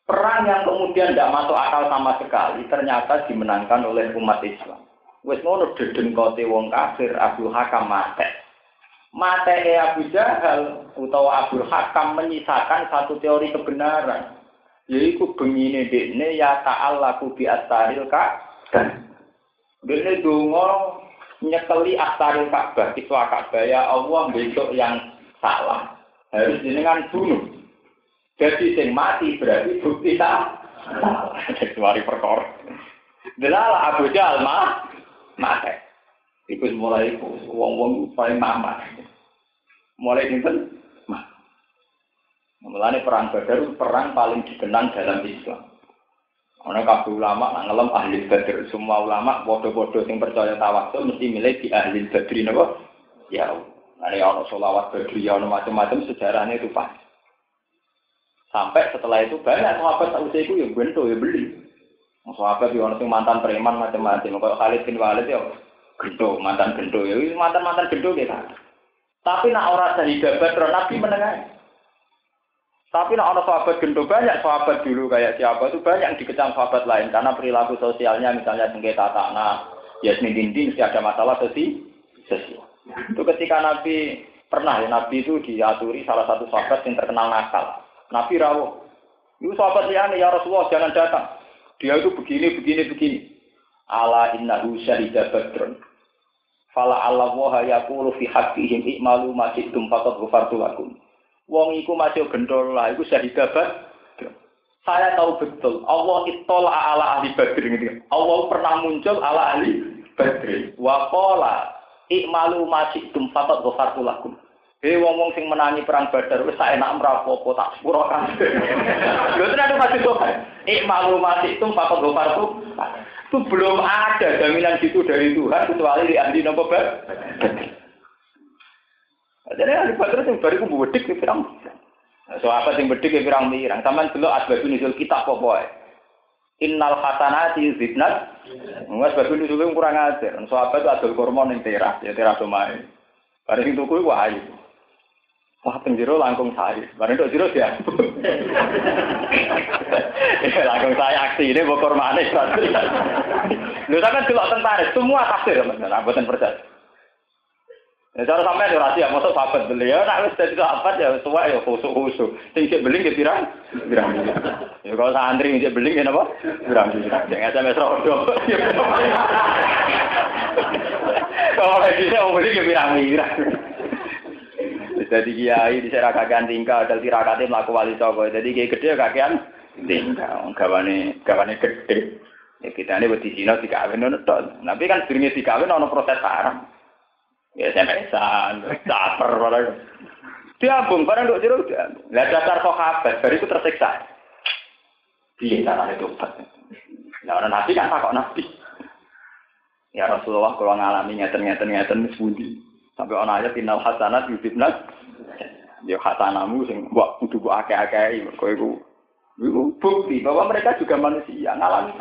Perang yang kemudian tidak masuk akal sama sekali ternyata dimenangkan oleh umat Islam. Wes ngono deden kote wong kafir Abu Hakam mate. Mate Abu Jahal utawa Abu Hakam menyisakan satu teori kebenaran. Yaitu begini dekne ya ta'allaku bi astaril kak Dene donga nyekeli astaril Ka'bah, itu Ka'bah ya Allah besok yang salah. Harus jenengan bunuh. Jadi sing mati berarti bukti tak Kecuali perkor. Delala Abu Jahal mah mati. Iku mulai wong-wong paling mama. Mulai sinten? Mah. Mulane perang Badar perang paling dikenang dalam Islam. Ono kabeh ulama nak ngelem ahli badr. Semua ulama bodoh-bodoh yang percaya tawasul mesti milih di ahli badri napa? Ya. Nanti ono solawat badri, ya ono macam-macam sejarahnya itu pas. Sampai setelah itu banyak sahabat tak usah itu ya bento ya beli. Sahabat ya ono mantan preman macam-macam. Kalau Khalid bin Walid ya gendo, mantan gendo ya mantan-mantan gendo kita. Tapi nak orang dari badr Nabi menengah. Tapi nak orang sahabat gendo banyak sahabat dulu kayak siapa itu banyak yang dikecam sahabat lain karena perilaku sosialnya misalnya sengketa tanah, ya dinding mesti ada masalah sesi sosial. Itu ketika Nabi pernah ya Nabi itu diaturi salah satu sahabat yang terkenal nakal. Nabi rawuh. Itu sahabat liane ya Rasulullah jangan datang. Dia itu begini begini begini. Ala innahu syahida badrun. Fala Allah wa yaqulu fi haqqihim i'malu ma syi'tum faqad ghafartu lakum. Wong iku masih lah, iku syahidabat. Saya tahu betul, Allah itol ala ahli badri. Allah pernah muncul ala ahli badri. Wa qala i'malu ma syi'tum faqad ghafartu lakum. Hei wong-wong sing menangi perang Badar wis sak enak mrapopo tak sepuro kabeh. Lho tenan masih kok. Eh malu masih itu fakot gofar tuh. Itu belum ada jaminan gitu dari Tuhan kecuali di ahli nopo Jadi ahli Badar sing bariku bedik di pirang. So apa sing bedik di pirang mirang. Taman dulu asbabun nuzul kita pokoke. Innal hasanati yuzibnat. Nggak sebab nuzul kurang ajar. So apa itu adol kormon yang teras, ya teras omae. Bareng tuku ku ayu. Wah, penjero langkung saya. Barang itu jero ya. langkung saya aksi ini bokor mana? Lu sampai delok tentara, semua tafsir, nah, buatan percaya. Ya cara sampai ada rahasia, masuk sahabat beli ya, nak wis dadi sahabat ya tua ya khusuk khusuk. Sing cek beli ke pirang, pirang. Ya kalau santri cek beli ya napa? Pirang. Jangan sampai serodo. Kalau lagi saya mau beli ke pirang pirang. Jadi kiai di sana kakean tinggal, dan tirakati melaku wali toko. Jadi kiai gede kakean tinggal, gawane gawane gede. Ya kita ini buat di sini dikawin nono Tapi kan sebenarnya dikawin nono proses sarang. Ya SMS-an, caper barang. Diambung barang dok jeruk dia. Lihat dasar sahabat, baru itu tersiksa. Dia caranya tobat. Nah orang nabi kan takut nabi. Ya Rasulullah kalau ngalami ngeten-ngeten ngeten sebuti. Sampai orang ayat final hasanat yudibnat. Ya hasanamu sing buat kudu buat akeh-akeh mergo iku bukti bahwa mereka juga manusia ngalami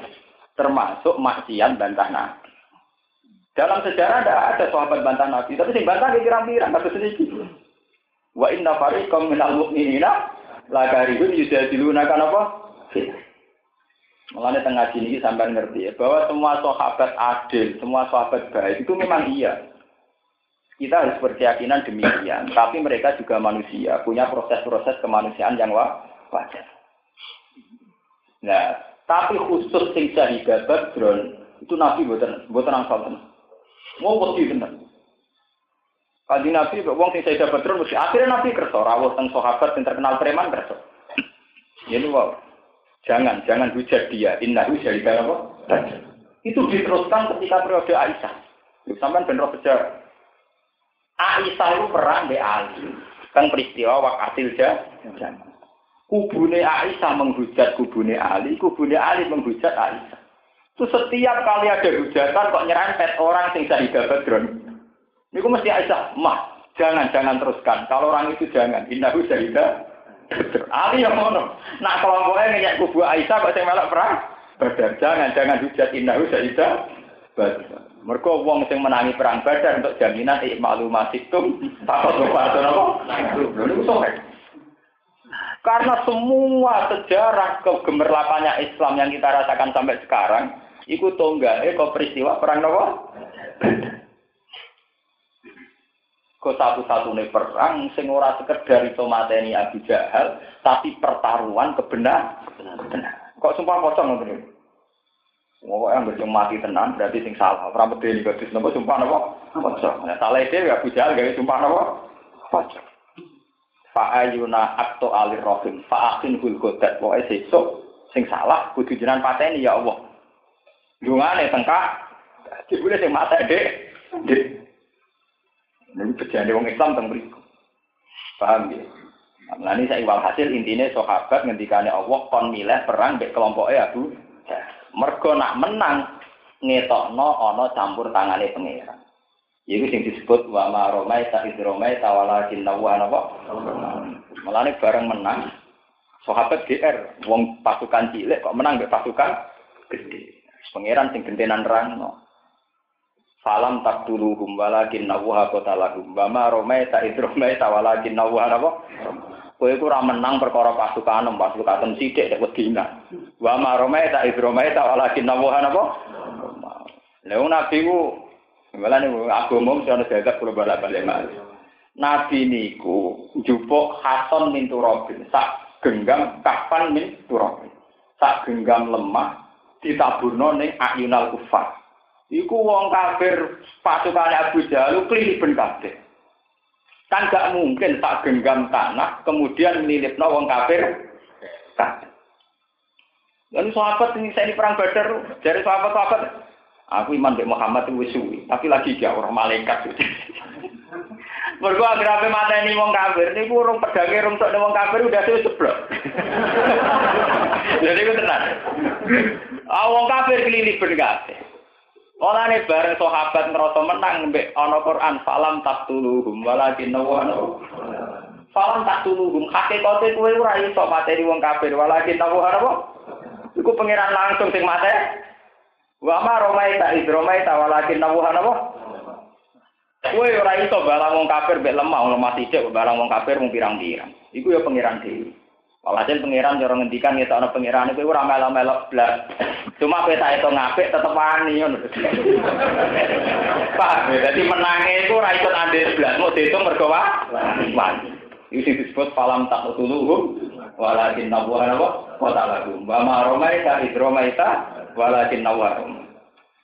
termasuk maksiat bantah nabi. Dalam sejarah ada ada sahabat bantah nabi, tapi sing bantah kira-kira kata sedikit. Wa inna fariqam minal mu'minina la karibun yujadiluna kan apa? Mengenai tengah sini sampai ngerti ya, bahwa semua sahabat adil, semua sahabat baik itu memang iya. Kita harus berkeyakinan demikian. Tapi mereka juga manusia, punya proses-proses kemanusiaan yang wajar. Nah, tapi khusus sing syahidat Badron itu Nabi buatan buatan angsal. Mau wedi tenan. Kali Nabi wong sing syahidat Badron mesti akhirnya Nabi kerso rawuh teng sahabat yang terkenal preman kerso. Ini wow. Jangan, jangan hujat dia. Innahu syahidat apa? Itu diteruskan ketika periode Aisyah. Sampai benar sejarah. Aisyah itu perang di Ali. Kan peristiwa wakatil jangan. Kubune Aisyah menghujat kubune Ali, kubune Ali menghujat Aisyah. Itu setiap kali ada hujatan kok nyerempet orang sing badron. Ini mesti Aisyah, mah jangan jangan teruskan. Kalau orang itu jangan. Innahu syahidah Ali yang ngono. Nah kelompoknya ngeyak kubu Aisyah kok saya melok perang. Badar jangan jangan hujat innahu syahidah badron. Mereka wong sing menangi perang Badar untuk jaminan ikmalu masikum takut kepada apa? Karena semua sejarah kegemerlapannya Islam yang kita rasakan sampai sekarang, tonggak, eh kok peristiwa perang apa? Kok satu-satunya perang sing ora sekedar itu mateni Abu Jahal, tapi pertaruhan kebenar. Kok sumpah pocong ngoten Wong yang berjung mati tenan berarti sing salah. Ora medeni nopo sumpah nopo? Pocong. Nah, salah itu ya bujal gawe sumpah nopo? Pocong. Fa ayuna akto alir rohim fa akin hul godat pokoke sesuk sing salah kudu jenengan pateni ya Allah. Dungane tengkak jebule sing mata Dek. Dek. Ini bejane wong Islam teng mriku. Paham ya? Nah, ini saya hasil intinya sahabat ngendikane Allah kon milih perang mbek kelompoknya Abu Mergo nak menang ngetokno ana campur tangane pangeran. Iku sing disebut wa ma romai ta idromai tawalakin lawa napa? Mulane bareng menang sahabat GR wong pasukan cilik kok menang mbek pasukan gede. Pangeran sing gentenan rangno. Salam tak dulu walakin nawha qatalahum. Wa ma romai ta idromai tawalakin lawa napa? Kowe iku ora menang perkara pasukan pasukan sithik nek wedina. Wa marome ta idrome ta walakin nawahan apa? Lha nabi ku malah niku agama mesti ana gagak kula balik-balik. Nabi niku njupuk Hasan min Turabin, sak genggam kapan min Turabin. Sak genggam lemah ditaburno ning ayunal kufar. Iku wong kafir pasukan Abu Jahal kliben kabeh. Kan gak mungkin tak genggam tanah, kemudian melilipno wong kafir. Kan. Lalu sahabat ini saya di perang Badar, dari sahabat-sahabat Aku iman Mbak Muhammad itu suwi, tapi lagi dia orang malaikat. Mergo agrape mateni wong kafir niku urung pedange rung tok wong kafir udah suwe jeblok. Jadi ku tenan. Ah wong kafir keliliben kabeh. Olane bareng sahabat ngerasa menang mbek ana Quran falam taqtuluhum walakin nawana. Falam taqtuluhum hakikate kowe ora iso mateni wong kafir walakin nawana apa? Iku pangeran langsung sing mate. Wa ma romaita idromaita walakin nawana apa? Kowe ora iso balang wong kafir mbek lemah, lemah sithik balang wong kafir mung pirang-pirang. Iku ya pangeran dhewe. Walhasil pangeran cara ngendikan ngetokno pangeran iku ora melok-melok blas. Cuma peta itu ngapik tetep wani ngono. Pak, jadi menange iku ora iso andil blas, mau diitung mergo wani. Sing disebut falam tak tuluhum walakin nabuhan apa? Kota lagu. Wa ma romaita idromaita walakin nawarum.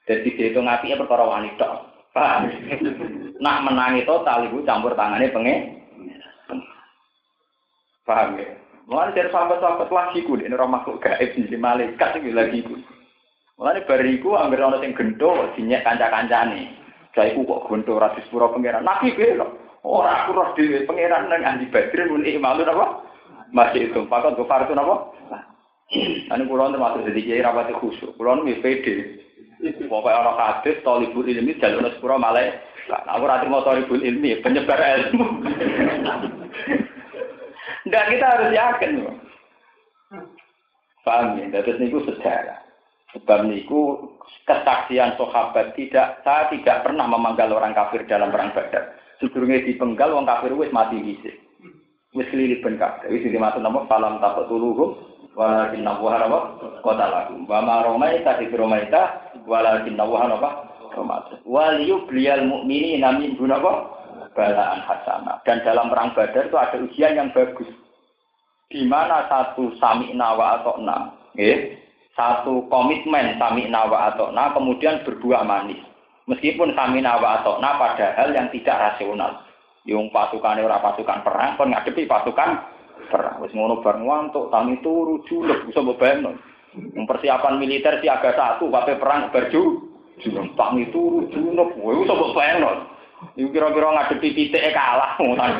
Jadi dihitung ngapi perkara wani tok. Paham? Nak menangi total ibu campur tangannya pengen. Paham ya? Mulai dari sahabat-sahabat lagi ku ini orang makhluk gaib di malaikat itu lagi ku. Mulai bariku hampir orang yang gendo dinyak kanca-kancane. Saya ku kok gendo ratus pura pangeran. Nabi belok. Orang aku roh di pangeran nang ahli badrin muni malu apa? Masih itu. Pakat gue farsu apa? Ini pulau termasuk jadi kiai rapat khusyuk. Pulau ini pede. Pokoknya orang hadis, tolibul ilmi, jalur sepura malai. Aku rati mau tolibul ilmi, penyebar ilmu. Dan kita harus yakin. Paham ya? Terus niku sejarah. Sebab niku kesaksian sahabat tidak, saya tidak pernah memanggal orang kafir dalam perang badar. Sebelumnya dipenggal, orang kafir wis mati bisa. Wis kelilip ben kabeh. Wis dimaksud nama falam takut tuluhum walakin nabuhan apa? Kota lagu wa ma romaita di romaita walakin nabuhan apa? Romaita. Wal yubliyal mu'mini namin guna apa? Balaan hasanah dan dalam perang badar itu ada ujian yang bagus. Di mana satu sami nawa atau na eh? satu komitmen sami nawa atau na kemudian berbuah manis. Meskipun sami nawa atau na padahal yang tidak rasional. Yung pasukan ora pasukan perang kon ngadepi pasukan perang. Wis ngono bareng ngantuk, tangi turu julek bisa bebayangno. Persiapan militer siaga satu, kabeh perang berju, julek tangi turu julek, wis bisa bebayangno. Iku kira-kira ngadepi titike kalah,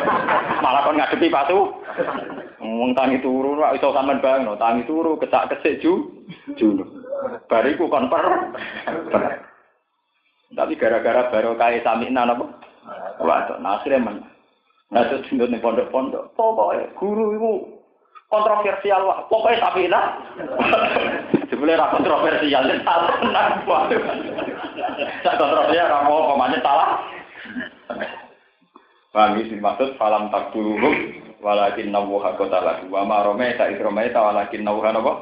malah kon ngadepi patu. Wong tangi turu ora iso sampean bayangno, tangi turu kecak kesik ju julek. Bariku kon per. Tapi gara-gara baru kaya samina napa? Waduh, nah akhirnya men. Nah, itu tinggal di pondok-pondok. Pokoknya, guru itu kontroversial. Wah. Pokoknya tapi lah. Sebenarnya ra kontroversial. Salah. Saya kontroversial, ra mau pemanya salah. Paham ini maksud falam tak dulu walakin nawuha kota lagu wa ma romaita idromaita walakin nawuha napa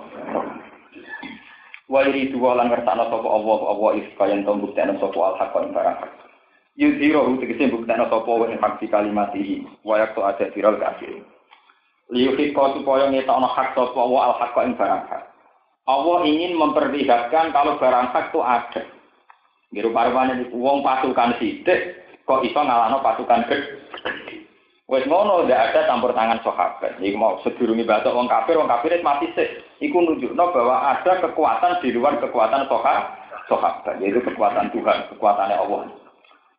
wa iri dua lan ngertakno sapa Allah Allah iskayan tombuk tenan sapa al hakon barang yudhiro tegese buktana sapa wa hak fi kalimatihi wa yaktu ada viral kafir liyuhik kau supaya ngetokno hak sapa wa al hak ing barang hak Allah ingin memperlihatkan kalau barang hak itu ada Biru parwane wong pasukan sidik kok iso ngalahno pasukan gede Wes ngono ndak ada campur tangan sahabat. Iku mau sedurunge batok wong kafir, wong kafir mati sik. Iku nunjukno bahwa ada kekuatan di luar kekuatan sahabat, sahabat, yaitu kekuatan Tuhan, kekuatannya Allah.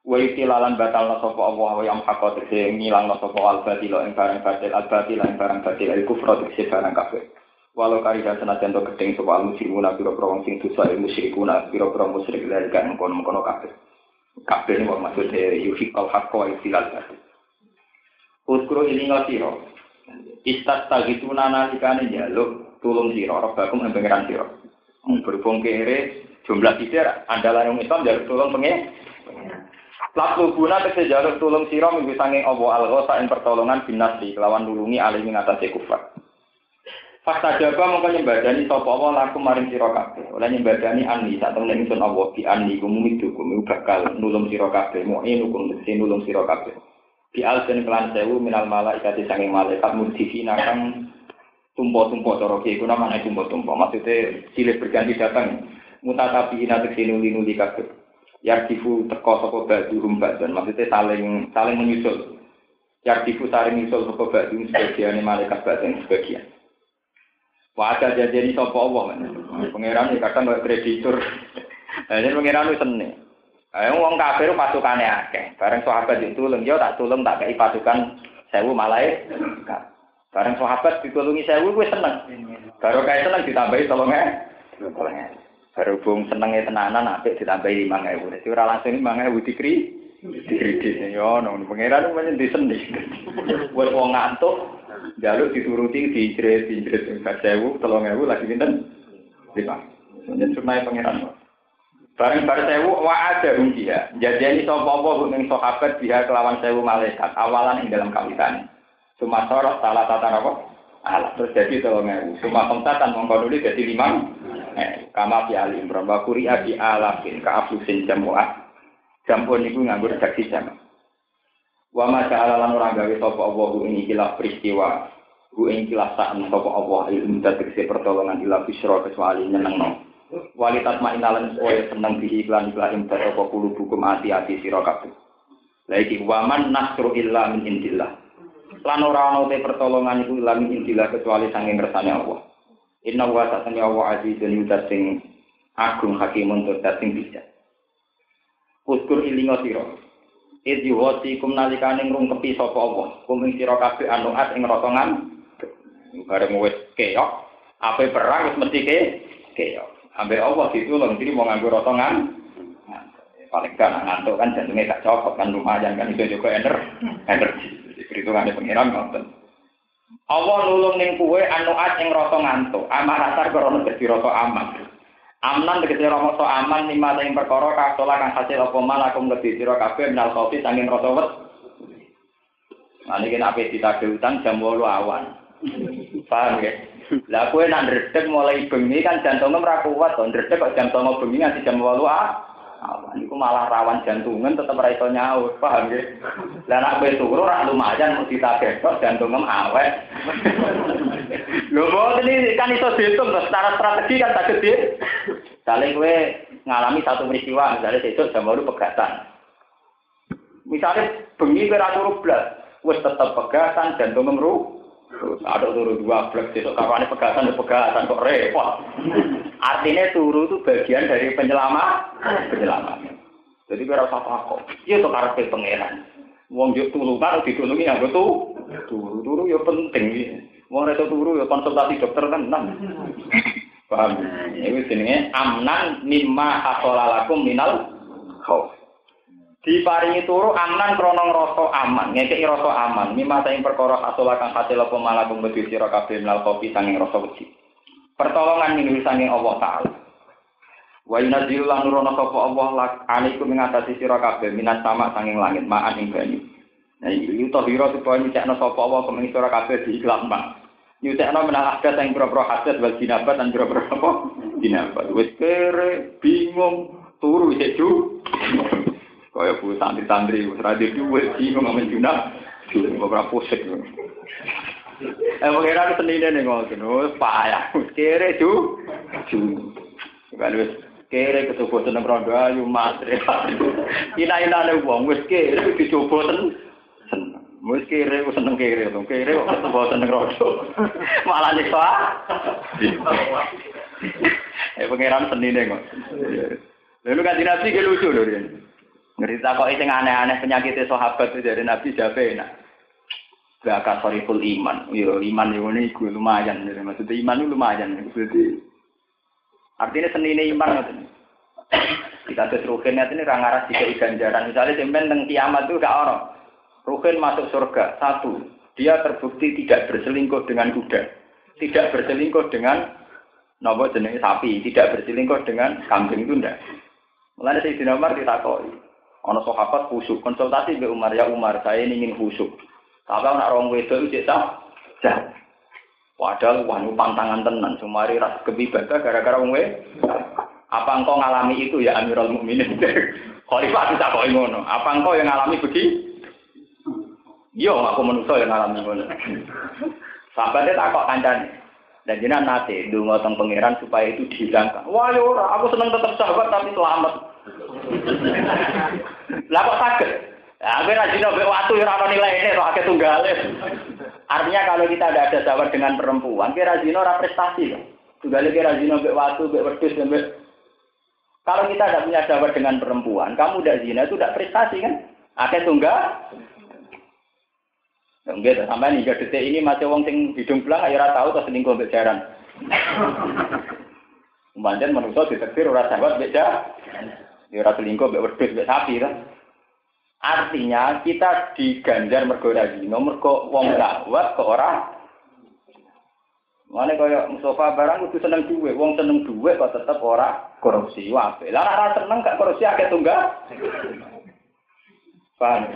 Wa itilalan batal sapa Allah wa yang hakot tegese ngilang sapa al batil ing barang batil al batil ing barang batil al kufra tegese barang kafir. Walau kari dan senajan to gedeng sapa al musyrikuna pira-pira wong sing dosa il musyrikuna pira-pira musyrik dari kan kono-kono kafir. Kafir ini maksudnya yuhikal hakko wa itilal batil. Uskuro ini ngasiro. Istat tagitu nalikane jaluk tulung siro. Rabbakum yang pengiran siro. Berhubung kere jumlah tidak andalan yang Islam jaluk tulung pengen. Lalu guna tegese jaluk tulung siro minggu sange obo al yang pertolongan binasi kelawan nulungi alih mengatasi kufar. Fakta jaba mongko nyembadani sapa apa laku maring sira kabeh. Oleh nyembadani ani sak temen ingsun Allah di ani kumumi dukum bakal nulung sira kabeh. Mo hukum nulung sira kabeh di alsen kelan sewu minal malaikat sanging malaikat mudhifina kang tumpo-tumpo cara kiye kuna mana tumpo-tumpo maksudnya silih berganti datang mutatapi ina teksi nuli-nuli kabeh yardifu teko sapa badu dan maksudnya saling saling menyusul yardifu saling menyusul sapa badu sebagian malaikat batin sebagian Wah ada jadi sapa Allah kan. Pangeran kadang kayak kreditur ini pengiran itu seneng. Ayo wong kafir pasukane akeh. Bareng sahabat ditulung, yo tak tulung tak kei pasukan sewu malai. Bareng sahabat ditulungi sewu gue seneng. Baru kayak seneng ditambahi tolongnya. Tolongnya. Berhubung senengnya tenanan, apik ditambahi lima ewu. Jadi ora langsung lima ewu dikri. Dikri yo, nong itu macam disendi. Buat wong ngantuk, jaluk dituruti dijret dijret sewu, tolong ewu lagi pinten lima. Jadi sunai pengiran. Bareng bar sewu wa ada dia. Jadi ini sapa apa ning sahabat dia kelawan sewu malaikat awalan ing dalam kawitan. Cuma sorot salah tata apa? Alah terus jadi tolong ewu. Cuma komtatan mongko nuli jadi lima. Eh, kama fi ali imran wa quri'a bi alafin ka afusin jamu'ah. Jampun niku nganggo redaksi jam. Wa ma ta'ala lan ora gawe sapa Allah ini kilaf peristiwa. Bu ing kilaf sak sapa Allah ilmu tegese pertolongan ila bisra kecuali nyenengno walitat mainalan supaya seneng bihi iklan iklan imbat apa kulu bukum hati-hati sira kabeh. Lagi waman nasru illa min indillah. Lan ora ana pertolongan iku illa min indillah kecuali sanging kersane Allah. Inna wa ta'ala wa azizun yudat sing agung hakimun tur sing bisa. Uskur ilingo sira. Idhi wasi kum nalikane ngrungkepi sapa Allah. Kum ing sira kabeh anuat ing rotongan. Bareng wis keok, ape perang wis mesti ke keok. Ambil Allah ditulung, jadi mau nganggur rotongan. Paling kan ngantuk kan jantungnya gak cocok kan lumayan kan itu juga ener energi. Jadi perhitungannya pengiran nonton. Allah nulung ning kue anuat yang rasa ngantuk. Aman asar krono dadi rasa aman. Amnan tegese rasa aman lima yang perkara kasola kang hasil apa malakum lebih sira kabeh menal kopi sanging rasa wet. Nah niki nek ditagih utang jam 8 awan. Paham ya? Lah nak ndredeg mulai bengi kan jantungnya ora kuat ndredeg kok 09.00 bengi nganti jam 8 ah. Awan niku malah rawan jantungan tetep ora iso nyaur, paham nggih? Lah nak kowe turu ora lumayan mesti tagetok jantungem awet. Lho mboten ini kan iso dihitung secara strategi kan tak gede. Saling kowe ngalami satu peristiwa, misalnya besok jam 8 pegatan. Misalnya bengi kowe ora turu blas, wis tetep pegatan jantung ngemru ada turu dua blok, besok kapan pegatan pegatan kok repot. Artinya turu itu bagian dari penyelamat, penyelamat. Jadi kira usah takut. Iya tuh karena pangeran. Wong juk tulungan ditulungi yang betul. Turu turu ya penting. Wong itu turu ya konsultasi dokter kan enam. Paham? Ini jenenge amnan mimma hasolalakum minal khauf. Diparingi turu aman krana ngrasa aman. Ngekeki rasa aman. Mimma sing perkara asala kang hasil apa malakum wedi sira kabeh mlal kopi sanging rasa wedi. Pertolongan ning sanging Allah taala. Wa yunazzilu lan nurono sapa Allah lak alaikum ing sira minat sama sanging langit ma'an ing banyu. Nah iki tahira supaya nyekno sapa Allah kemeng sira kabeh di iklan mak nyutekno menang ada sing pira-pira hadat wal jinabat lan pira-pira apa? Jinabat. Wis kere bingung turu isih Kaya bu santri-santri, seradi duit, bingung junah, junah beberapa pusing. Eh, mengira ke senine nih ngotin, oh, payah, kere ju, ju. Kan wis kere kecoba seneng rondo ayu matre. Ina-ina ne wong wis kere dicoba seneng. Wis kere wis seneng kere, dong kere kok kecoba seneng rondo. Malah nyiksa. Eh, pengiran senine kok. Lalu kan dinasti ke lucu loh dia. Ngerti kok sing aneh-aneh penyakit sahabat itu dari Nabi Jabe enak. Gak soriful iman. Yo iman yo ini gue lumayan. Jadi maksudnya iman itu lumayan. Jadi artinya senine iman ngoten. Kita terus ruhin ini rangaras jika ganjaran. Misalnya sampean teng kiamat itu gak orang. Ruhin masuk surga satu. Dia terbukti tidak berselingkuh dengan kuda. Tidak berselingkuh dengan nopo jenis sapi. Tidak berselingkuh dengan kambing itu ndak. Dari Umar ditakoi. Ono sahabat khusuk, konsultasi ke Umar, ya Umar, saya ingin khusuk. Tapi anak orang wedok itu sah, sah. Padahal wanu pantangan tenan, sumari ras kebibaga gara-gara wong Apa engkau ngalami itu ya Amirul Mukminin? Khalifah kita kok ngono. Apa engkau yang ngalami begitu? Yo, aku manusia yang ngalami ngono. Sahabatnya tak kok kancane. Dan jinak nate dungo teng pangeran supaya itu dihilangkan. Wah, yo aku seneng tetap sahabat tapi selamat. Lah kok sakit? Ya, aku rajin nabi waktu ya rano nilai ini, roh akeh tunggalin. Artinya kalau kita tidak ada sahabat dengan perempuan, kira rajin ora prestasi loh. Tunggalin kira rajin nabi waktu, be wedus, Kalau kita tidak punya sahabat dengan perempuan, kamu udah zina itu tidak prestasi kan? Akeh tunggal. Enggak, sampai nih detik ini masih wong sing hidung belang ayo tahu terus selingkuh mbek jaran. Kemudian manusia ditetir ora sahabat mbek Ya ora selingkuh mbek wedhus mbek sapi kan. Artinya kita diganjar mergo ora zina, mergo wong sahabat ke ora Mana kaya Mustafa barang kudu seneng duwe, wong seneng duwe kok tetep ora korupsi wae. Lah ora seneng gak korupsi akeh tunggal. Paham?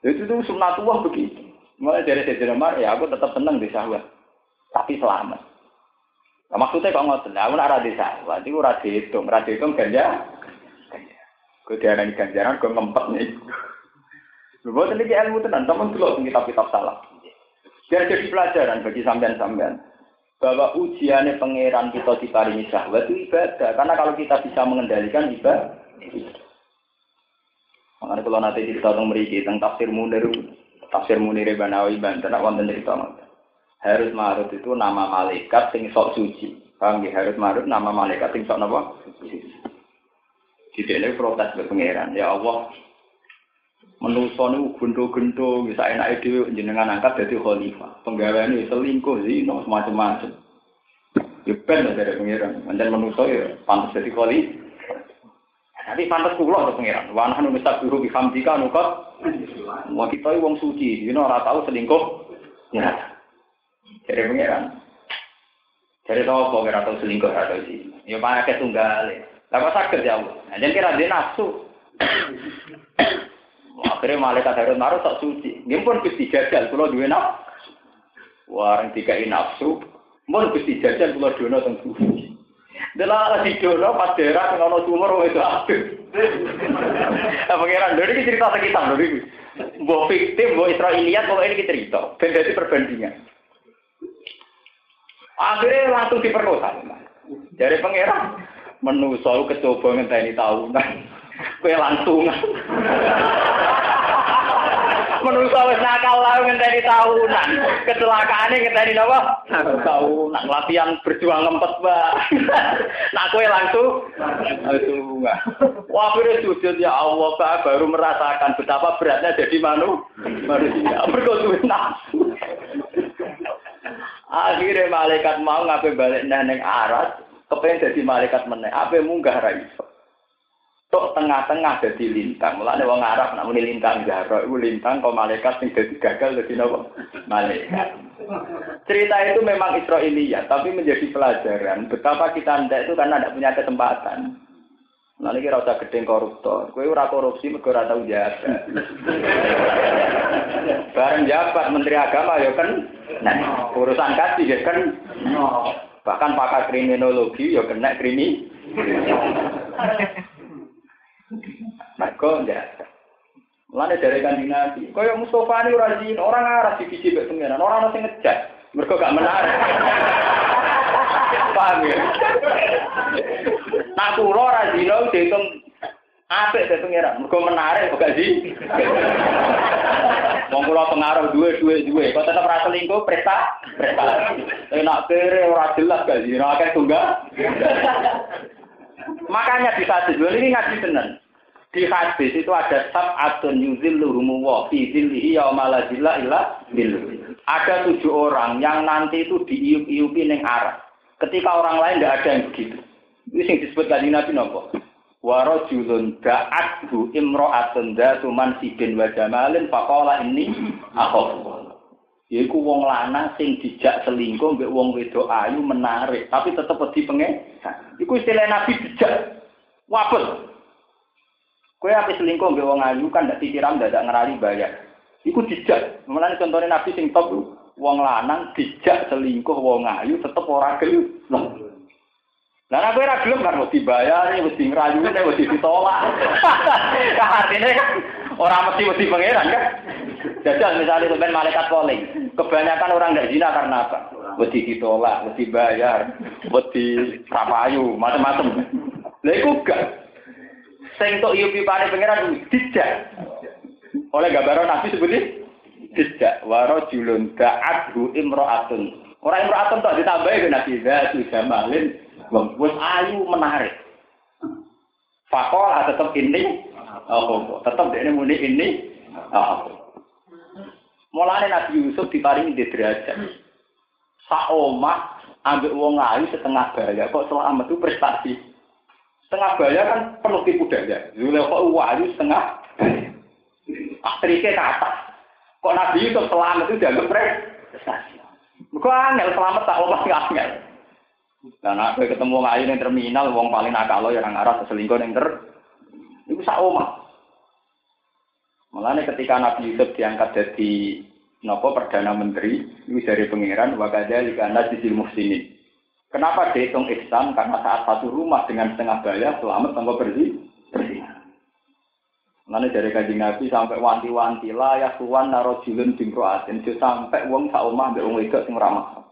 Itu tuh sunatullah begitu. Mulai dari Sayyidina Umar, ya aku tetap seneng di sahwat. Tapi selamat. Nah, maksudnya kok ngoten, aku ora di sahwat, itu ora dihitung, ora dihitung ganja. Gue diarani ganjaran, gue ngempet nih. Gue ini ilmu tenan, teman dulu kitab-kitab salah. Biar jadi pelajaran bagi sampean-sampean bahwa ujiannya pangeran kita diparingi syahwat itu ibadah. Karena kalau kita bisa mengendalikan ibadah. Makanya kalau nanti kita tentang meriki tentang tafsir munir, tafsir munir Banawi Banten, wonten cerita Harus Marut itu nama malaikat sing sok suci. Paham? Harus Marut nama malaikat sing sok apa? Suci. Jadi ini protes ke pangeran. Ya Allah, menuso niku bisa enake dhewe jenengan angkat dadi khalifah. Penggaweane selingkuh zina macam-macam. Ya ben dari pengiran. Manjan menuso ya pantas dadi khalifah. Tapi pantas kula to pengiran. Wa nahnu nustaghfiru bi hamdika nukot. Wah kita wong suci, you know ora tau selingkuh. Ya. Dari pengiran. Dari tahu kok ora tau selingkuh atau sih. Ya pakai tunggal. Kok sakit ya Allah. Nah, jadi kira dia nafsu. Akhirnya malaikat Harun Marut tak suci. Dia pun gusti jajal, kalau dua nafsu. Warang tiga nafsu, pun gusti jajal kalau dua nafsu. Dalam di dono pas daerah ngono sumur itu aktif. Pangeran dari cerita sekitar dari Mbok fiktif, mbok Israiliyat, kalau ini cerita. Ben jadi perbandingan. Akhirnya langsung diperkosa. Dari pangeran, menusau kecoba ngenteni tahunan. Kue langsung. Menurut wis nakal lah ngenteni tahunan. Kecelakaane ngenteni napa? Tahunan latihan berjuang ngempet, Mbak. Nak kowe langsung langsung. Wah, akhirnya sujud ya Allah, Pak, baru merasakan betapa beratnya jadi manu manusia. Mergo nafsu. Akhirnya malaikat mau ngapain balik neneng aras, kepengen jadi malaikat meneng, apa munggah ra Tok tengah-tengah jadi lintang. Mulane wong Arab nak muni lintang jaro iku lintang kok malaikat sing dadi gagal dadi napa? Malaikat. Cerita itu memang Israiliyat, tapi menjadi pelajaran betapa kita ndak itu karena tidak punya kesempatan. Nah ini kira usah gedeng koruptor. Kue ora korupsi mergo ora tau jabat. Bareng jabat Menteri Agama ya kan. Nah, urusan kasih ya kan. Bahkan pakar kriminologi ya kena krimi. Mereka enggak. Mulane dari kanjeng Nabi, kaya Mustafa ini ora zin, orang arah di biji mbek pengiran, orang masih ngejat. Mereka gak menarik. Paham ya? Nah, kula ora zina dihitung apik dari pengiran, mereka menarik kok sih? Wong kula pengaruh duwe-duwe duwe, kok tetep ora selingkuh presta prestasi. Enak kere ora jelas gak sih, ora akeh tunggal. Makanya di hadis, ini ngaji tenan. Di hadis itu ada sab'atun yuzilluhumu wa fi zillihi yauma la zilla illa Ada tujuh orang yang nanti itu diiup-iupi ning arah. Ketika orang lain tidak ada yang begitu. Ini yang disebut tadi Nabi nopo. Wa rajulun da'athu imra'atun datu mansibin wa jamalin faqala inni akhafu. Yaiku wong lanang sing dijak selingkuh mbek wong wedok ayu menarik, tapi tetep wedi pengen. Iku istilah Nabi dijak. Wabel. Kue apa selingkuh mbek wong ayu kan ndak disiram ndak ngerali bayar. Iku dijak. Mulane contone Nabi sing top wong lanang dijak selingkuh wong ayu tetep ora gelem. Nek kowe ora gelem kan mesti bayar, mesti ngrayu, mesti ditolak. Artinya kan ora mesti mesti pangeran kan. Jajal misalnya sampean malaikat polling, kebanyakan orang nggak zina karena apa? Mesti ditolak, mesti bayar, mesti rapayu, macam-macam. Lah iku gak Sing tok yupi pare pangeran dijak. Oleh gambaran Nabi seperti dijak waro julun da'athu imra'atun. Ora imra'atun tok ditambahi ke Nabi sudah malin wis ayu menarik. Fakola tetap ini, oh, tetap dia muni ini, oh. Mulane Nabi Yusuf diparingi di derajat. Sak omah ambek wong ayu setengah baya kok selamat itu prestasi. Setengah baya kan penuh tipu daya. Zulekha wayu setengah aktrisnya ke atas. Kok Nabi Yusuf selamat itu dianggap prestasi. Kok angel selamat tak omah angel. Dan aku ketemu ngayu yang terminal, wong paling nakal lo yang arah selingkuh yang ter, itu sak omah. Mulanya ketika Nabi Yusuf diangkat jadi nopo perdana menteri, itu dari pangeran wakada likana sisil muhsinin. Kenapa dihitung ihsan? Karena saat satu rumah dengan setengah bayar selamat tanpa bersih, bersih. Dari kaji Nabi sampai wanti-wanti lah ya tuan narojulun bingkro asin, sampai wong sak omah ambek wong itu sing ramah.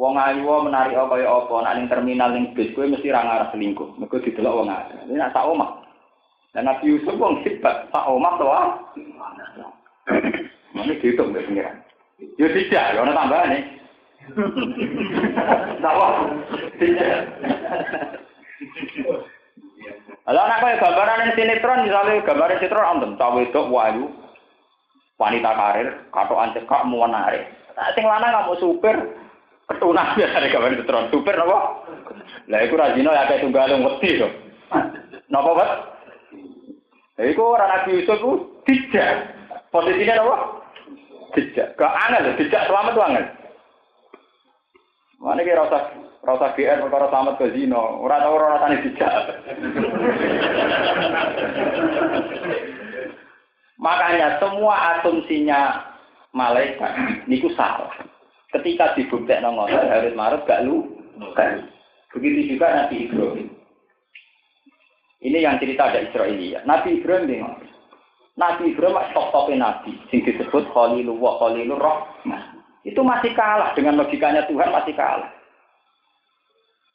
Wong ayu menarik apa ya apa, nak ning terminal ning bis kowe mesti ra ngarep selingkuh. Mergo didelok wong ayu. Ini nak sak omah. Dan Nabi Yusuf wong sifat sak omah to ah. Ini dihitung mbek pengiran. Ya tidak, ya ono tambahan nih. Napa? Tidak. Kalau anak kaya gambaran yang sinetron, misalnya gambaran sinetron, antem, cawe itu wayu, wanita karir, katoan cekak, mau narik. Nah, sing lanang nggak mau supir, ketunas biasa ada kabar terus. Super nopo? Lah itu rajino ya kayak tunggal yang wedi tuh nopo bet itu orang nabi Yusuf itu tidak posisinya nopo? Tidak ke angel tidak selamat tuh angel. Mana kira rasa rasa GR perkara selamat ke zino? Orang tahu orang tani tidak makanya semua asumsinya malaikat niku salah Ketika dibuktikan ngotot harus marut gak lu. Kan. Begitu juga Nabi Ibrahim. Ini yang cerita ada Israel ya. Nabi Ibrahim bingung. Nabi Ibrahim top-topnya Nabi. Sing disebut Khalilullah, Khalilur Rahman. Itu masih kalah dengan logikanya Tuhan masih kalah.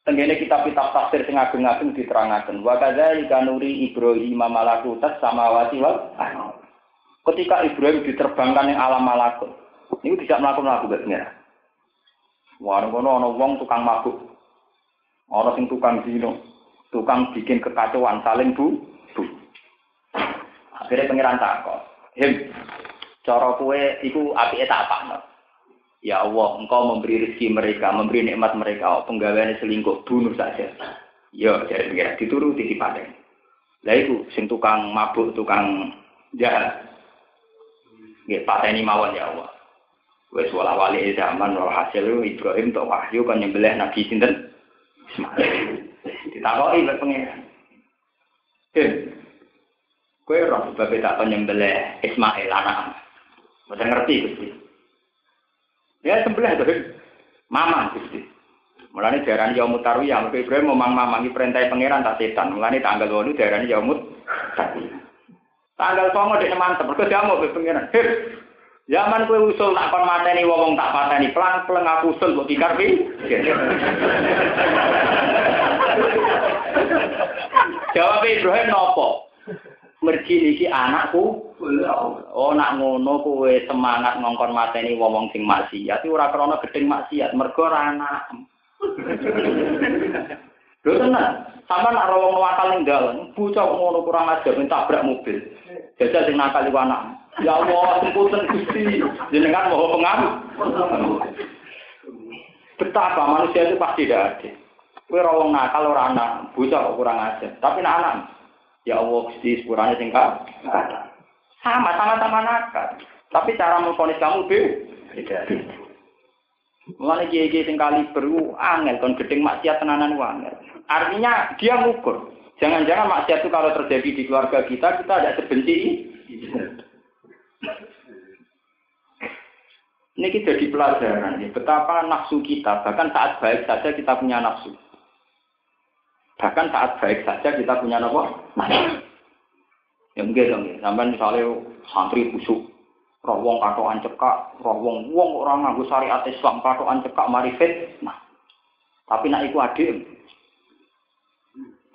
Tenggene kitab-kitab tafsir sing ageng-ageng diterangaken. Wa kadzalika nuri Ibrahim malakutas samawati wal Ketika Ibrahim diterbangkan yang alam malakut, ini tidak melakukan laku sebenarnya. Warung kono ana wong tukang mabuk. Ana sing tukang dino, tukang bikin kekacauan saling bu. bu. Akhirnya pangeran takok, "Him, cara kue iku apike tak apakno?" Ya Allah, engkau memberi rezeki mereka, memberi nikmat mereka, penggawaian selingkuh, bunuh saja. Ya, jadi pengiran dituruti di padang. Lah itu, sing tukang mabuk, tukang jahat. Nggih, pateni mawon ya Allah. Wes wala wali zaman wal hasil Ibrahim tok wahyu kan nyembelih Nabi sinten Ismail. Ditakoki lek pengen. Eh. Kowe ora sebab tak nyembelih Ismail anak. Mboten ngerti Gusti. Ya sembelih to, Mama Gusti. Mulane diarani yaumut tarwiyah, mergo Ibrahim memang mamangi perintah pangeran tak setan. Mulane tanggal 8 diarani yaumut tarwiyah. Tanggal 9 dekne mantep, mergo diamuk pangeran. Zaman kue usul tak kon mateni wong tak pateni pelan pelan aku usul buat tikar pi. Jawab Ibrahim nopo. Mergi iki anakku. Oh nak ngono kowe semangat ngongkon mateni wong sing maksiat ora krana gedeng maksiat mergo ora anak. Lho tenan, sama nak wong nakal ning dalan, bocah ngono kurang ajar mobil. Jajal sing nakal iku. Ya Allah, semputan Gusti, jenengan mau pengaruh. Betapa manusia itu pasti tidak ada. Kue rawong nakal orang anak, bocah kurang aja. Tapi nak anak, ya Allah Gusti sepurane tingkat. Sama, sama-sama nakal. Tapi cara memfonis kamu beda. Mulane kiai-kiai sing kali beru angel kon gedeng maksiat tenanan angel. Artinya dia ngukur. Jangan-jangan maksiat itu kalau terjadi di keluarga kita, kita tidak terbenci. Ini kita di pelajaran, ya, betapa nafsu kita, bahkan saat baik saja kita punya nafsu. Bahkan saat baik saja kita punya nafsu. Ya mungkin dong, ya. sampai misalnya santri busuk, roh wong katoan cekak, roh wong wong orang nganggu syariat Islam katoan cekak marifet. Nah, tapi nak iku adik,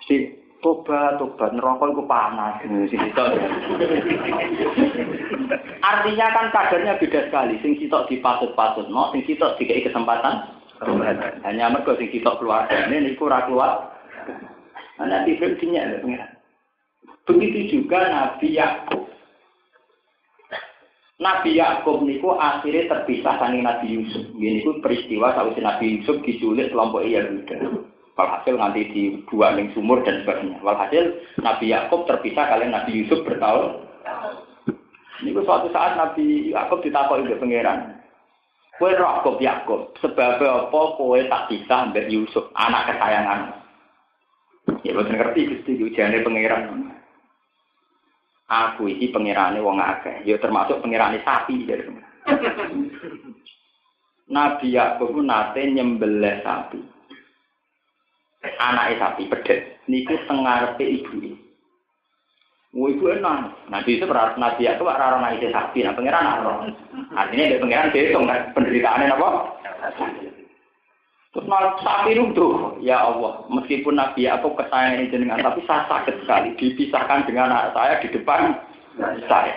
si tobat tobat neraka itu panas artinya kan kadarnya beda sekali sing sitok dipasut-pasut no sing sitok dikai kesempatan hanya mergo sing sitok keluar ini niku ora keluar Nah, dinyak pengiran. Begitu juga Nabi Yakub. Nabi Yakub niku akhirnya terpisah dari Nabi Yusuf. Ini peristiwa saat Nabi Yusuf diculik kelompok Yahuda. Walhasil nanti di dua ning sumur dan sebagainya. Walhasil Nabi Yakub terpisah kalian Nabi Yusuf bertahun. Ini suatu saat Nabi Yakub ditakut ibu pangeran. Kue Yakub Yakub, sebabnya apa kue tak bisa ambil Yusuf, anak kesayangan. Ya betul ngerti gusti ujiannya pangeran. Aku ini pangerane wong akeh, ya termasuk pangerane sapi dari Nabi Yakub nate nyembelih sapi. Anake sapi pedet niku tengarepe ibu. Wo ibu enak. Nabi itu berat Nabi Yakub ora ora naik sapi, nah pangeran ora. Artinya dia pangeran dihitung kan penderitaannya apa? Terus malah sapi itu, ya Allah, meskipun Nabi aku kesayangan jenengan, tapi saya sakit sekali dipisahkan dengan anak saya di depan saya.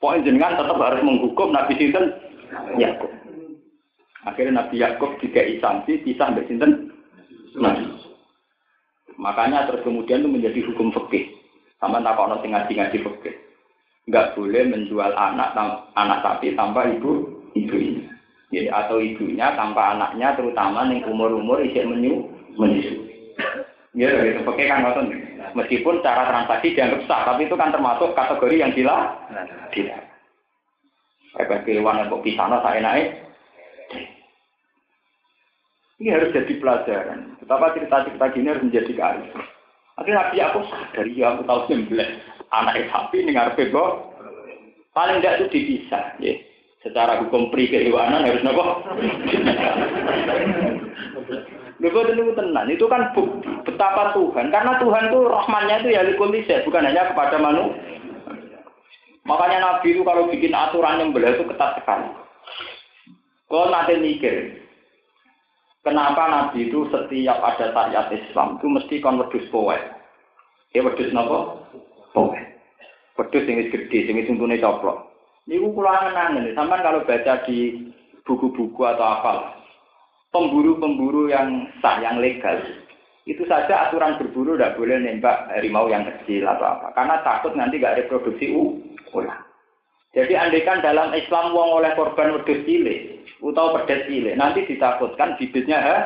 Pokoknya jenengan tetap harus menghukum Nabi Sinten Yakub. Akhirnya Nabi Yakub juga sanksi pisah dari Sinten Nabi. Makanya terus kemudian itu menjadi hukum fikih. Sama tak kono sing ngaji-ngaji fikih. Enggak boleh menjual anak anak sapi tanpa ibu ibunya. Jadi atau ibunya tanpa anaknya terutama yang umur-umur isih menyu menyusu. Ya, itu pakai kan ngoten. Meskipun cara transaksi dianggap sah, tapi itu kan termasuk kategori yang gila. Gila. Kayak kewan kok pisana saya naik. Ini harus jadi pelajaran. Betapa cerita-cerita gini harus menjadi kearifan. Akhirnya Nabi aku sadar, ya aku tahu sembelah. Anak sapi ini ngarepe Paling tidak itu dipisah. Ya secara hukum pri kehewanan harus nopo. Lho itu tenan, itu kan bukti betapa Tuhan. Karena Tuhan itu rahmannya itu ya likulise, bukan hanya kepada manusia. Makanya Nabi itu kalau bikin aturan yang belah itu ketat sekali. Kalau nanti mikir, kenapa Nabi itu setiap ada syariat Islam itu mesti kon wedus poe. Ya wedus nopo? Poe. Wedus yang gede, yang tuntune coplok. Niku kula angen sampean kalau baca di buku-buku atau apa, pemburu-pemburu yang sah, yang legal, itu saja aturan berburu tidak boleh nembak harimau yang kecil atau apa, karena takut nanti gak reproduksi ulang. Jadi andekan dalam Islam wong oleh korban wedhus cilik atau pedet cilik, nanti ditakutkan bibitnya ha?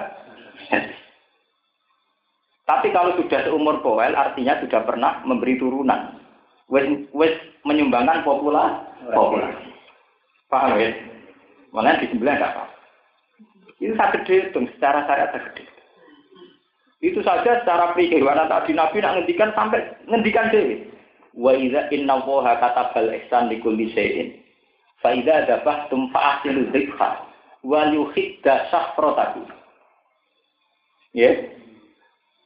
Tapi kalau sudah seumur poel, artinya sudah pernah memberi turunan. Wes, wes menyumbangkan populasi populasi. Paham ya? Mana di sebelah enggak apa. Itu gede itu, secara syariat gede. Itu saja secara kehidupan tadi Nabi nak ngendikan sampai ngendikan dewi. Wa idza inna woha katabal ihsan li kulli shay'in. Fa idza dabahtum fa ahsinu dzikha wa yuhidda safrataku. Ya.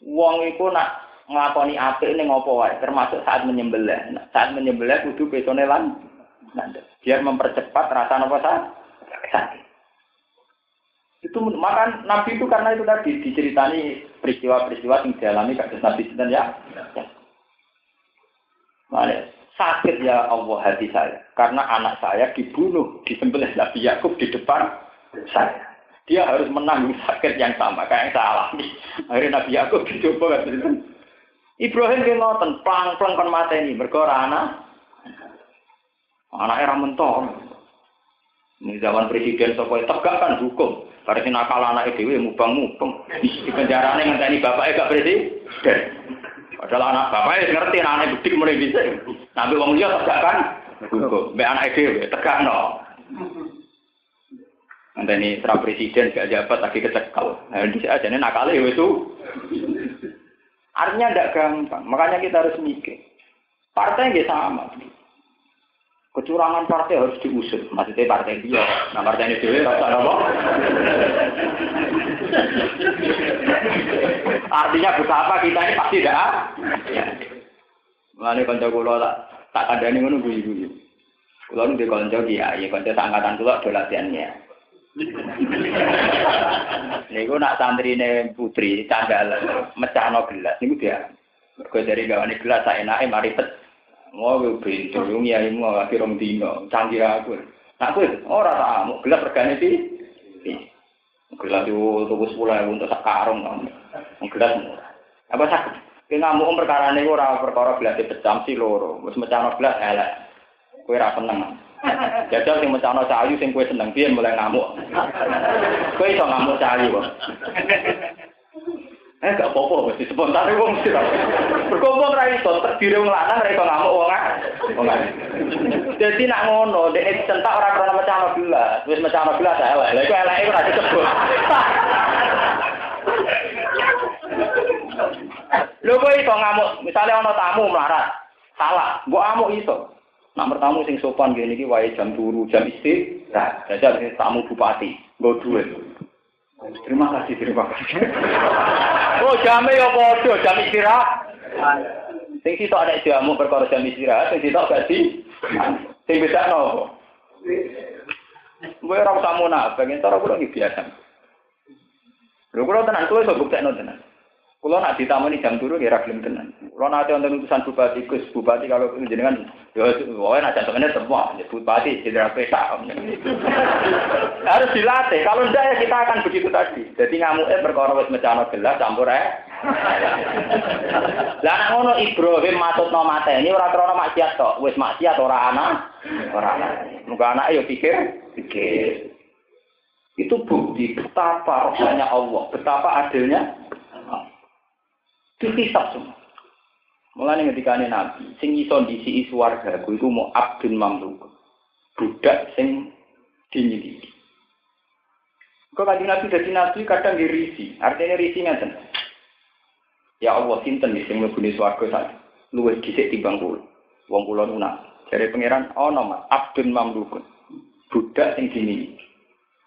Wong iku nak nglakoni apik ning apa wae, termasuk saat menyembelih. Saat menyembelih kudu besone lan biar mempercepat rasa apa sakit. Itu maka Nabi itu karena itu tadi diceritani peristiwa-peristiwa yang dialami kasus Nabi dan ya. ya. Sakit ya Allah hati saya karena anak saya dibunuh disembelih Nabi Yakub di depan saya. Dia harus menanggung sakit yang sama kayak yang saya alami. Akhirnya Nabi Yakub dicoba Ibrahim ki ngoten, plang-plang kon mateni mergo anak Anak era mentok. Ini zaman presiden Sokoy tegak kan hukum. Karena nakal anak itu mubang mubang. Di penjara ini ngenteni bapaknya gak presiden. Padahal anak bapaknya ngerti anak bedik mulai bisa. Nabi wong liya tegak kan. Be anak itu tegak no. Nanti ini serah presiden gak jabat lagi kecekal. Nah, di aja ini nakal itu. Artinya tidak gampang. Makanya kita harus mikir. Partai nggak sama. Kecurangan partai harus diusut. Maksudnya partai dia. Nah partai ini dewe rasa apa? Artinya betapa kita ini pasti tidak. Ya. Mulane kanca kula tak tak kandhani ngono guyu-guyu. Kula nu kanca kiai, kanca angkatan kula do latihannya. Niku nak santrine putri candal mecahno gelas niku dia. Mergo dari gawane gelas sak enake mari pet gue pintu, ya mau lagi rom dino, canggih aku. Nah gue orang tak mau gelas regane sih. Gelas itu tuku sepuluh ribu untuk sekarang, gelas murah. Apa sakit? Ki ngamuk perkara niku ora perkara gelas pecam si loro. Wis mecano gelas elek. Kowe ora seneng. Jajal sing mecano cahayu sing kowe seneng piye mulai ngamuk. Kowe iso ngamuk cahayu kok. Eh gak apa-apa mesti spontan wong mesti. Berkumpul ra iso terdiri wong lanang ra iso ngamuk wong wong Dadi nak ngono, dek dicentak ora krana mecano gelas. Wis mecano gelas elek. Lha iku elek iku ora disebut. Lho kowe iso ngamuk, misale ana tamu melarat. Salah, mbok amuk iso. Nak bertamu sing sopan ngene iki wae jam turu, jam istirahat. Jajal tamu bupati, nggo duit. Terima kasih, terima kasih. oh, jamnya ya bodoh, jam istirahat. Sing sitok ada jamu perkara jam istirahat, sing sitok gak di. Sing beda no. Gue ora usah munafik, entar aku lagi biasa. Lho kula tenan kowe iso buktekno tenan. Kulo nak ditamani jam turu ya gelem tenan. Kulo nanti wonten utusan bupati Gus, bupati kalau jenengan ya wae nak jantungannya semua, ya bupati jenderal peta. Harus dilatih. Kalau ndak ya kita akan begitu tadi. Jadi ngamuknya perkara wis mecano gelas campur ae. Lah nek ngono Ibrahim matutno mateni ora krana maksiat tok, wis maksiat ora ana. Ora ana. Muga anake yo pikir, pikir. Itu bukti betapa rohnya Allah, betapa adilnya Dihisap semua. Mulane ketika Nabi, sing iso disi warga, itu mau abdun mamluk. Budak sing dinyidiki. Kok kanjeng Nabi dadi nabi kadang dirisi, artinya risi ngeten. Ya Allah, sinten sing mlebu swarga sak luwih dhisik timbang kula. Wong kula nunak. Jare pangeran ana Mas, abdun mamlukun. Budak sing dini.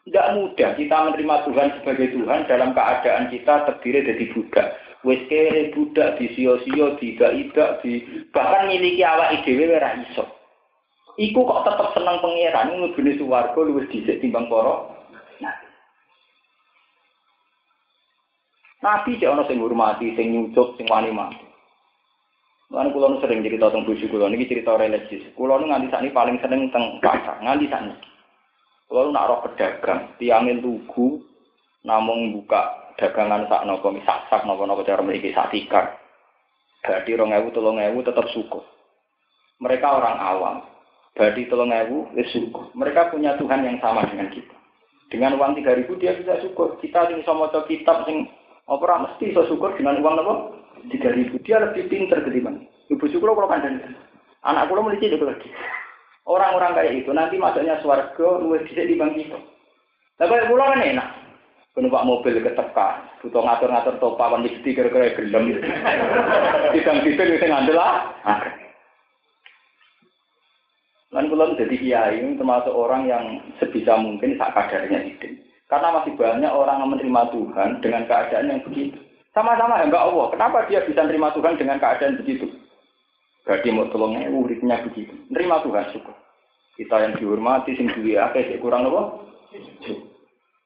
Tidak mudah kita menerima Tuhan sebagai Tuhan dalam keadaan kita terdiri dari budak wis kere budak di sio-sio tidak-tidak di bahkan miliki awak dhewe ora iso. Iku kok tetep seneng pangeran mlebune swarga luwih dhisik timbang para Nabi cek ana sing ngurmati, sing nyucuk, sing wani mati. Lan kula sering cerita tentang bojo kula niki cerita religius. Kula nu nganti sakniki paling seneng teng pasar, nganti sakniki. Kula nak roh pedagang, tiangin tugu namung buka dagangan sak nopo misak sak nopo nopo cara memiliki sak tikar. Berarti rong ewu tolong ewu tetap suku. Mereka orang awam. Berarti tolong ewu es suku. Mereka punya Tuhan yang sama dengan kita. Dengan uang tiga ribu dia bisa syukur. Kita sing sama kitab sing apa mesti bisa syukur dengan uang nopo tiga ribu. Dia lebih pinter ketimbang. Ibu syukur kalau kandang. Anak kulo mulai cilik lagi. Orang-orang kayak itu nanti masuknya swarga luwih dhisik di kita. Tapi pulau kan enak numpak mobil ketekan, butuh ngatur-ngatur topa kan mesti kira-kira gelem. Tidak bisa bisa ngandel lah. Lan kula jadi kiai termasuk orang yang sebisa mungkin sak kadarnya hidup. Karena masih banyak orang yang menerima Tuhan dengan keadaan yang begitu. Sama-sama enggak Allah. Kenapa dia bisa menerima Tuhan dengan keadaan begitu? Berarti mau tolongnya uripnya begitu. Nerima Tuhan syukur. Kita yang dihormati, sing duwe akeh kurang apa?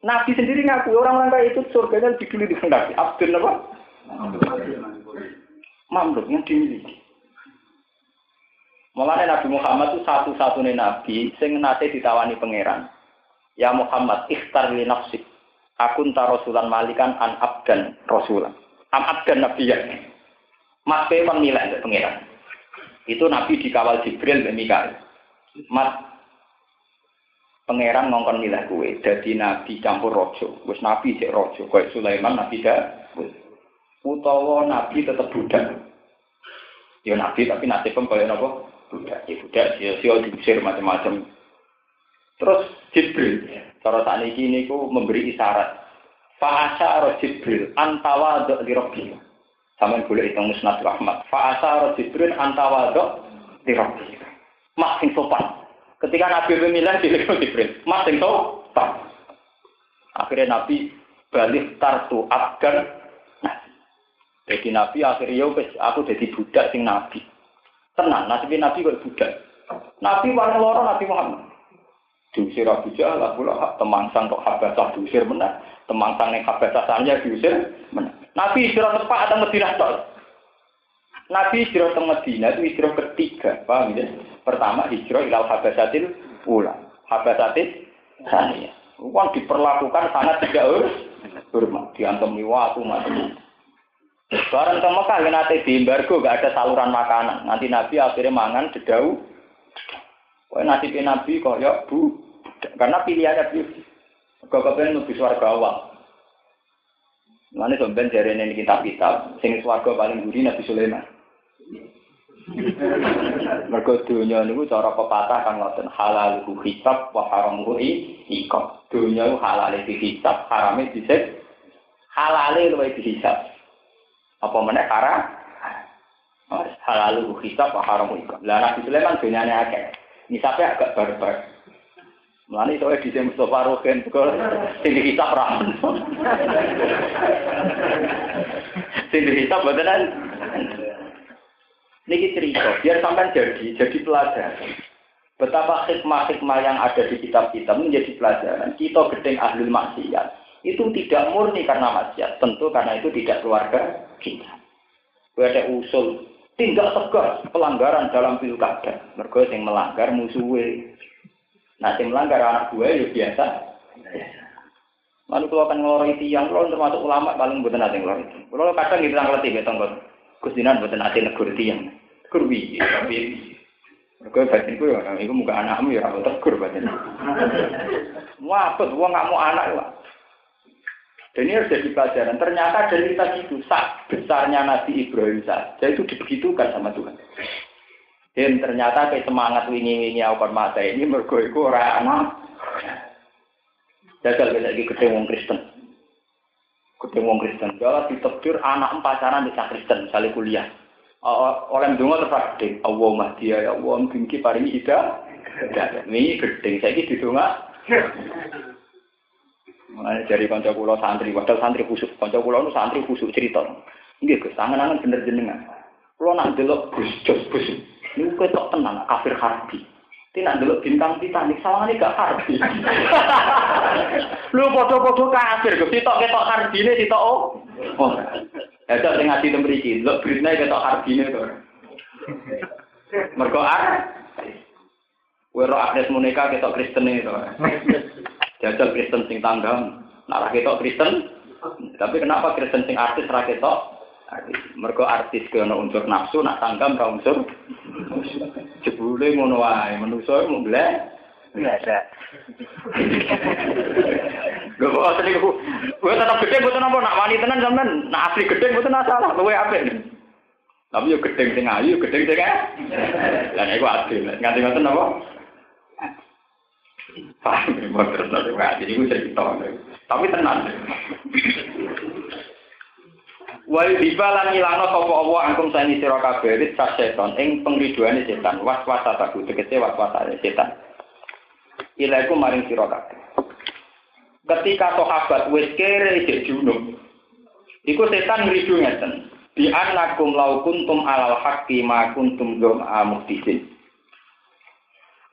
Nabi sendiri ngaku orang-orang kayak itu surganya lebih dulu dikehendaki. Abdul apa? Mamluk yang dimiliki. Mulanya Nabi Muhammad itu satu-satunya Nabi sing nate ditawani pangeran. Ya Muhammad, ikhtar li nafsik. Aku entah rasulan malikan an abdan rasulan. Am abdan ya. Mas Pepan nilai pangeran. Itu Nabi dikawal Jibril dan Mikael. Mas pangeran ngongkon milah kue jadi nabi campur rojo wis nabi cek rojo kue Sulaiman nabi dah utawa nabi tetap budak ya nabi tapi nasib pun kaya nopo budak ya budak ya sio diusir macam-macam terus Jibril cara saat ini ku memberi isyarat Fa'asa roh Jibril antawa dok di robi. Sama boleh hitung musnad rahmat. Fa'asa roh Jibril antawa dok di robi. Mak sing sopan. Ketika Nabi pemilihan di Jibril, mas tahu, tak. Akhirnya Nabi balik tartu abdan. Nah, jadi Nabi akhirnya aku jadi budak sing Nabi. Tenang, nasib Nabi kok budak. Nabi warna loro Nabi Muhammad. Diusir Abu Jahal, Abu Lahab, temangsang kok habasah diusir menang. Temangsang yang habasah sahnya diusir menang. Nabi istirahat tepat atau Medina Nabi istirahat ke Medina itu istirahat ketiga, paham ya? Pertama hijrah ilal habasatil ula. Habasatil saniyah. Uang diperlakukan sangat tidak hormat. Diantemi waktu macam Barang ke Mekah ya nanti di embargo gak ada saluran makanan. Nanti Nabi akhirnya mangan dedau. Kok nanti Nabi ya bu, karena pilihannya bu. Kau kepengen lebih suarga awal. Mana sampean jari ini kitab-kitab, sing suarga paling gurih Nabi Sulaiman. Mergo dunya niku cara pepatah kan ngoten halal hisab wa ku iqab. Halal dihisab, harame disik. Halale luwih dihisab. Apa meneh haram? Halal hisab wa haram ku iqab. Lah Nabi Sulaiman dunyane akeh. Nisabe agak barbar. Mulane itu di Mustafa Rogen kok sing dihisab ra. Sing dihisab beneran Niki cerita, biar sampai jadi, jadi pelajaran. Betapa hikmah-hikmah yang ada di kitab-kitab menjadi pelajaran. Kita gedeng ahli maksiat. Itu tidak murni karena maksiat. Tentu karena itu tidak keluarga kita. Ada usul. Tidak tegas pelanggaran dalam pilkada. Mereka yang melanggar musuhnya. Nah, yang melanggar anak gue ya biasa. Lalu kalau akan ngelorong yang kalau termasuk ulama paling bukan nanti ngelorong itu. Kalau kadang kita ngelatih betul Gustinan buatan ati negur tiang. Kurwi, tapi Kau batin ku ya, itu muka anakmu ya, aku tegur batin. Wapet, gua nggak mau anak lah. Dan ini harus jadi pelajaran. Ternyata dari kita itu sak besarnya Nabi Ibrahim saja itu dibegitukan sama Tuhan. Dan ternyata kayak semangat wingi-wingi aku mata ini mergo iku ora anak. Jajal lagi gede wong Kristen. Gede wong Kristen. Jala ditekdir anak pacaran di Kristen, misalnya kuliah. Oleh tetap gede. Allah mahdia ya Allah mungkin paringi ida. Ini gede. Saya ini didonga. Mulai dari kanca kula santri, padahal santri khusuk. Kanca kula nu santri khusuk cerita. Nggih Gus, angen-angen bener jenengan. Kula nak delok Gus Jos Gus. Niku ketok tenan kafir harbi. Tidak dulu bintang Titanic ini gak harbi. Lu podo-podo kafir, ketok ketok harbi ini oh. Ya sing ngaji teng mriki, lho beritane ketok harbine to. Mergo ar Kowe ro Agnes Monica Kristen itu. Jajal Kristen sing tanggam, nak ketok Kristen. Tapi kenapa Kristen sing artis ra ketok? Mergo artis ke unsur nafsu, nak tanggam ra unsur. Jebule ngono wae, manusa mau blek. Biasa. Gak apa asli ku. Gue tetap gede, gue tenang, nak wani tenan sampean, Nak asli gedhe gue tenang, salah. Gue apa ini? Tapi yuk gede, sing ayu, gede, sing Lah Lain aku asli, nganti ngasih napa? Paham, gue terus nanti wani, ini gue cerita. Tapi tenang. Wali tiba lan ilano sapa owo angkung sani sira kabeh wis seton ing pengriduani setan was was tataku tekece was was setan ilaiku maring sira kabeh. Ketika sahabat wis kere cek junub, iku setan ngridu ngeten. Di anakum lau kuntum alal haqqi ma kuntum dum amuktisin.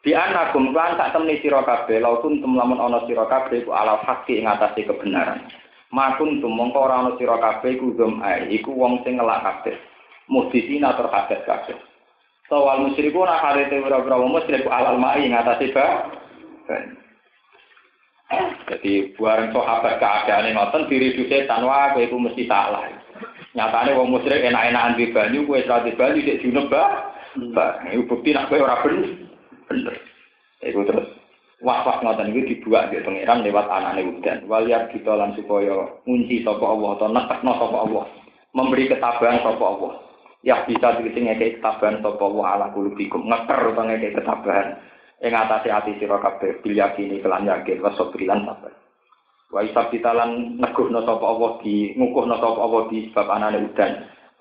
Di anakum lan tak temni sira kabeh lau kuntum lamun ana sira kabeh iku alal haqqi ing atase kebenaran. Makun tum mongko ora ana sira kabeh iku ae iku wong sing ngelak kabeh. Muhdisina terhadap kabeh. Sawal musyriku ora karete ora-ora musyrik alal mai ngatasi ba. Jadi buaran sahabat keadaan yang ngoten diri di setan wah kowe iku mesti salah. Nyatane wong musyrik enak-enakan di banyu ora di banyu sik junub ba. Ba, iku bukti nek kowe ora bener. Bener. Iku terus wah-wah ngoten iki dibuat di pangeran lewat anane udan. Waliyar kita lan supaya ngunci sapa Allah atau nekekno sapa Allah. Memberi ketabahan sapa Allah. Ya bisa dikisi ngekei ketabahan sapa Allah ala kulubikum. Ngeker utawa ngekei ketabahan. Ing atase ati sira kabeh bil yakini kelan yakin wa sabrilan sabar. Wa isab ditalan neguhno sapa Allah di ngukuhno sapa Allah di sebab anane udan.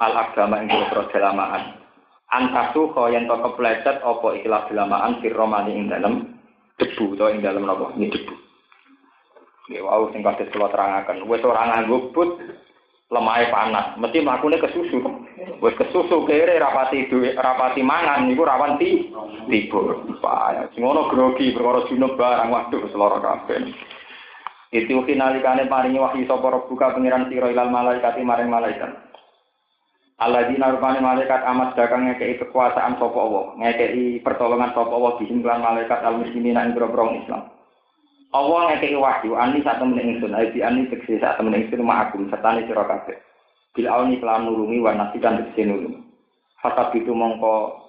Al agama ing kira dalamaan. Antasu kaya ento kepleset apa ikhlas dalamaan firromani ing dalem debu to ing dalam napa ini debu ya wau sing kados kula terangaken wis ora nganggo but lemahe panas mesti mlakune kesusu wis kesusu kere rapati duwe rapati mangan niku rawan ti paya sing ono grogi perkara junub barang waduh seloro kabeh itu kinalikane paringi wahyu sapa buka pengiran sira ilal malaikat maring malaikat Allah di narupane malaikat amat dagang ngekei kekuasaan sopo Allah, ngekei pertolongan sopo Allah di malaikat al muslimin ing Islam. Allah ngekei wahyu ani saat temen ingsun, di ani tegese saat temen ingsun ma'akum serta ni sira. Bil auni kelan nulungi wa nasikan tegese nulungi Fatab itu mongko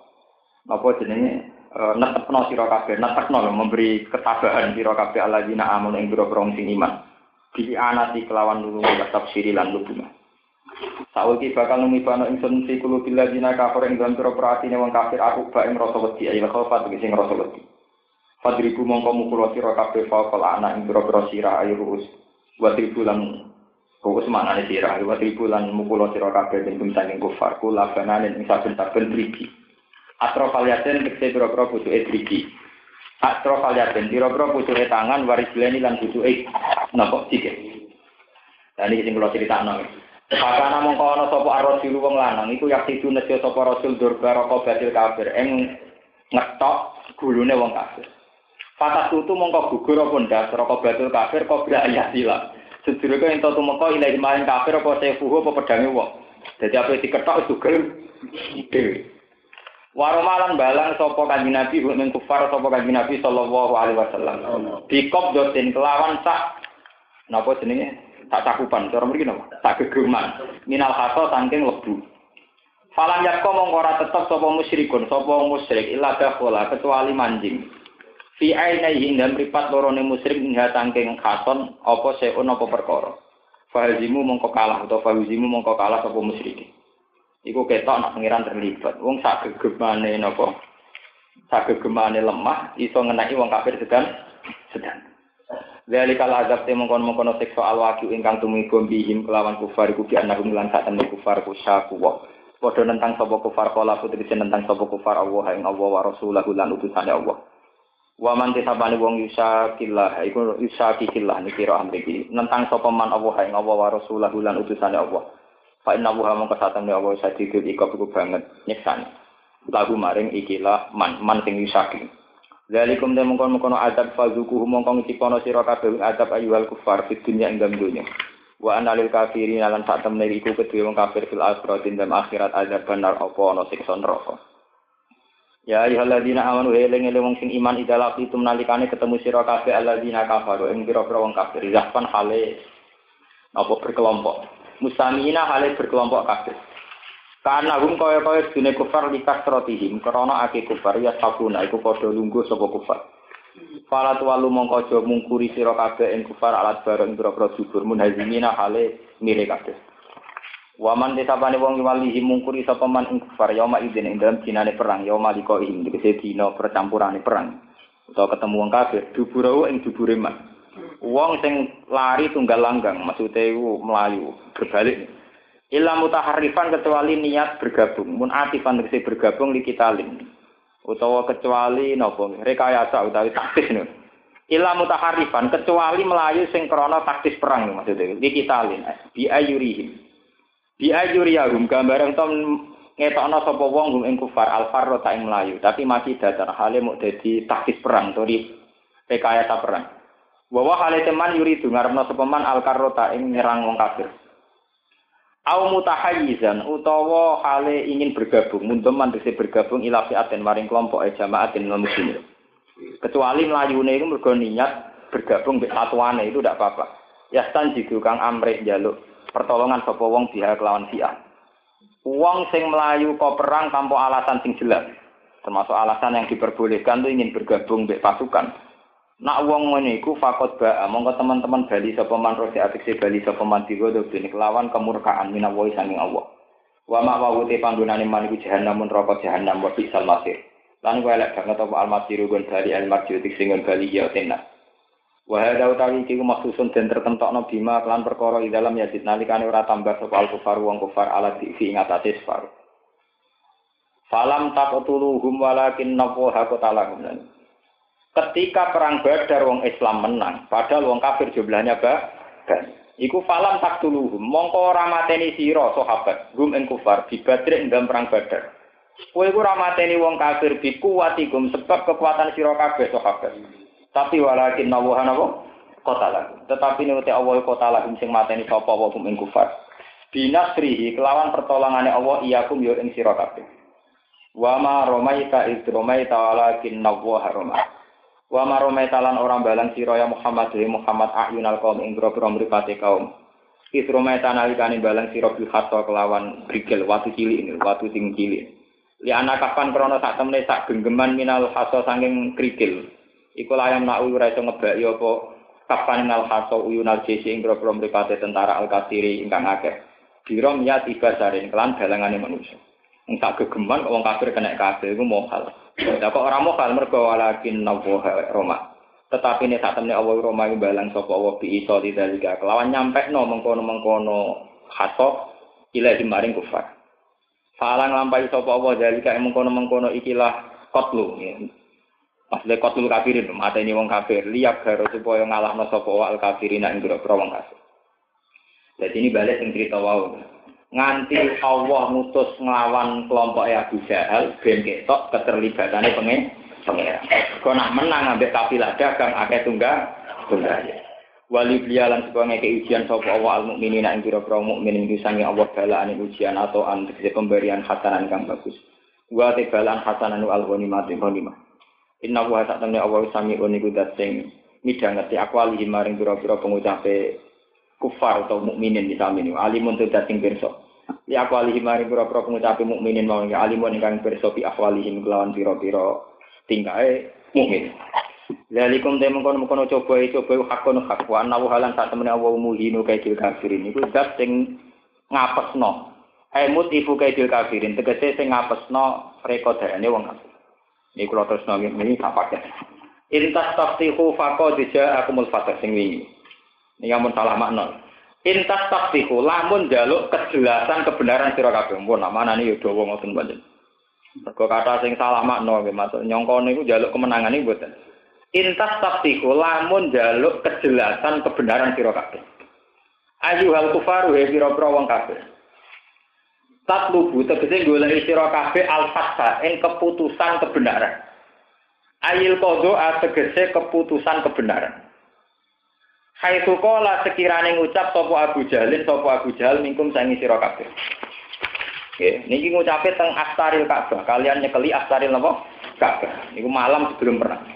apa jenenge e, netepno sira kabeh netepno memberi ketabahan sira kabeh alladzina amanu ing boro sing iman. Di anati kelawan nulungi wa tafsiri lan lubungan. Saiki bakal numibano ingsun fi kulo bila dina kafir ing dalam pira wong kafir aku ba ing rasa wedi ayo khofa tegese ngrasa wedi. Fadriku mongko mukul sira kabeh fa kala ana ing pira sira ayo ruus wa tribu lan ruus manane sira wa tribu lan mukul sira kabeh ing saking kufar kula banane ing saben-saben triki kaliaten tegese pira-pira pucuke drigi. Atro kaliaten pira-pira pucuke tangan waris leni lan pucuke napa sikit. Dan ini sing kula critakno. Pakana mongko ana sapa ar-rasul wong lanang iku yak sidu nejo sapa rasul durba roko batil kafir ing ngetok gulune wong kafir. Patah tutu mongko gugur apa ndas roko batil kafir kok bla Sedurunge ento tumeka ilahi maring kafir apa sefuhu apa pedange wong. Jadi apa diketok juga dhewe. Waromalan balang sapa kanjeng Nabi ing kufar sapa kanjeng Nabi sallallahu alaihi wasallam. Bikop doten kelawan sak napa jenenge? Tak cakupan, cara mriki napa? Tak gegeman. Minal haso saking lebu. Falam yakko mongko ora tetep sapa musyrikun, sapa musyrik illa dakhala kecuali manjing. Fi ainihi dan mripat lorone musyrik ingha saking khason apa seun apa perkara. Fahazimu mongko kalah utawa fahazimu mongko kalah sapa musyrik. Iku ketok nak pengiran terlibat. Wong sak gegemane napa? Sak gegemane lemah iso ngenaki wong kafir sedang sedang. Dari kala azab te mongkon mongkon siksa alwaki ingkang tumiba bihim kelawan kufar iku bi anakum lan sak temne kufar ku syaku wa. Padha nentang sapa kufar kala putri nentang sapa kufar Allah ing Allah wa rasulahu lan Allah. Wa man tisabani wong yusakillah iku yusakillah niki ra amriki. Nentang sapa man Allah ing Allah wa rasulahu lan utusane Allah. Fa inna wa mongko satane Allah sadidul ikop iku banget nyeksani. Lagu maring ikilah man man sing yusaki. Zalikum de mongkon mongkon adab fazuku mongkon ngicipono sira kabeh adab ayyuhal kufar fid dunya ing dalem dunya. Wa analil kafirin lan sak temne iku kedue wong kafir fil akhirat ing akhirat adab benar apa ana siksa neraka. Ya ayyuhalladzina amanu eling eling wong sing iman idalak itu nalikane ketemu sira kabeh alladzina kafaru ing pira-pira wong kafir zahpan hale apa berkelompok. mustamina hale berkelompok kafir. Karena hum kaya kaya dunia kufar likas rotihim, karena ake kufar ya sabuna, iku podo lunggu sopo kufar. Fala tuwalu mongko jo mungkuri sira kabeh ing kufar alat bareng boro-boro jubur munhazimina hale mire kabeh. Waman desapane wong walihi mungkuri sapa man ing kufar yauma idzin ing dalam dinane perang yauma ing dikese dina percampurane perang. Utawa ketemu wong kafir duburo ing dubure man. Wong sing lari tunggal langgang, maksudnya itu melayu, berbalik. Ila mutaharifan kecuali niat bergabung, mun atifan tegese bergabung li kitalin. Utawa kecuali nopo rekayasa utawi taktis nih. Ila mutaharifan kecuali melayu sing krana taktis perang maksudnya li kitalin. Bi ayurihim. Bi ayuriyahum gambaran tom ngetokno sapa wong hum ing kufar alfarro ta ing melayu, tapi masih datar hale mau dadi taktis perang, tori rekayasa perang. Bahwa hal teman yuri itu ngarepno sepeman al karota ing nyerang wong kafir. Au mutahayyizan utawa hale ingin bergabung, munteman bisa bergabung ila fi'atin maring kelompok e jamaatin muslimin. Kecuali melayune itu mergo niat bergabung mbek satuane itu tidak apa-apa. Ya stan kang amrih jaluk pertolongan sapa wong biha kelawan fi'ah. Wong sing melayu kok perang tanpa alasan sing jelas. Termasuk alasan yang diperbolehkan tuh ingin bergabung mbek pasukan Nak wong ngene iku fakot ba, monggo teman-teman bali sapa man rosi atik bali sapa man digo dene kelawan kemurkaan minawi sanging Allah. Wa ma wa uti panggonane man iku jahanam neraka jahanam wa bisal masir. Lan kuwi elek banget apa al-masiru gon bali al-marju tik sing bali ya tenan. Wa hadza utawi iki maksusun den tertentokno bima kelan perkara ing dalam yazid nalikane ora tambah sapa al-kufar wong kufar ala di ing atase sfar. Falam taqtuluhum walakin nawaha qatalahum. Ketika perang Badar wong Islam menang, padahal wong kafir jumlahnya banyak. Iku falam tak dulu, mongko ora mateni sira sahabat, gum ing kufar di Badr ing dalam perang Badar. Kowe ora mateni wong kafir bi kuwatikum sebab kekuatan sira kabeh sahabat. Tapi walakin nawaha napa? Kota. Tetapi nek Allah kota lagu sing mateni sapa wa gum ing kufar. Binasrihi kelawan pertolongane Allah iyakum yo ing sira kabeh. Wa ma romaita iz romaita walakin nawaha romaita. Wa maromai talan orang balang sira ya Muhammad wa Muhammad ahyunal kaum ing grobro mripate kaum. Isrometa nalikane balang sira bil kelawan brigel watu cilik ini, watu sing cilik. Li anak kapan krana sak temene sak genggeman minal hatta saking krikil. Iku layam nak ora iso ngebaki apa kapan minal hatta uyunal jesi ing grobro mripate tentara al-kasiri ingkang akeh. Birom ya tiba saring kelan balangane manusia. Wong sak gegeman wong kafir kena kabeh iku mohal. Lah kok ora mohal mergo walakin nawaha Roma. Tetapi ini saat temen Allah Roma yang balang sopo Allah bi iso di dalika kelawan nyampe no mengkono mengkono hato ilahi maring kufar. Falang lampai sopo Allah dalika yang mengkono mengkono ikilah kotlu. Maksudnya kotlu kafirin, mata ini wong kafir. Liak garo supaya ngalah no sopo al kafirin yang gerok wong kafir. Jadi ini balik yang cerita wow. Nganti Allah mutus ngelawan kelompok Abu Jahal, ben ketok keterlibatannya pengen. Kau nak menang ambek kafilah dagang akeh tunggal tunggal. Wali blialan sebagai keujian sopo Allah al mukminin ing pira pira mukmin ing sangi Allah balaan ujian atau an pemberian hasanan kang bagus. Wa te balaan hasanan al ghanimah ghanimah. Inna wa sak temne Allah sami niku dat sing midhangeti akwali maring pira-pira pengucape kufar atau mukminin di sami niku alimun tu dat sing pirsa. Li akwali maring pira-pira pengucape mukminin mau alimun ingkang pirsa bi akwalihim kelawan pira-pira tingkae mukmin. Lalikum te mengkono mengkono coba coba hakon hak wa ana halan sak temene Allah muhinu kaidil kafirin iku zat sing ngapesno. Emut ibu kaidil kafirin tegese sing ngapesno rekodane wong kafir. Ini kalau terus nongin ini tak pakai. Intas taftihu fako dija akumul fatah sing wingi. Ini yang salah makna. Intas taftihu lamun jaluk kejelasan kebenaran sira kabeh. Mun namane yo dawa ngoten panjenengan. Mergo kata sing salah makna nggih maksud nyangka niku njaluk kemenangan niku mboten. Intas taktiku lamun njaluk kejelasan kebenaran sira kabeh. Ayu hal kufaru he pira-pira wong kabeh. Tatlubu tegese golek sira kabeh al-fatha ing keputusan kebenaran. Ayil kodo tegese keputusan kebenaran. Hai sukola sekirane ngucap sapa Abu Jalin sapa Abu Jahal mingkum sangi sira kabeh. Nggih, niki ngucape teng Astaril Ka'bah. Kalian nyekeli Astaril napa? Ka'bah. Niku malam sebelum perang.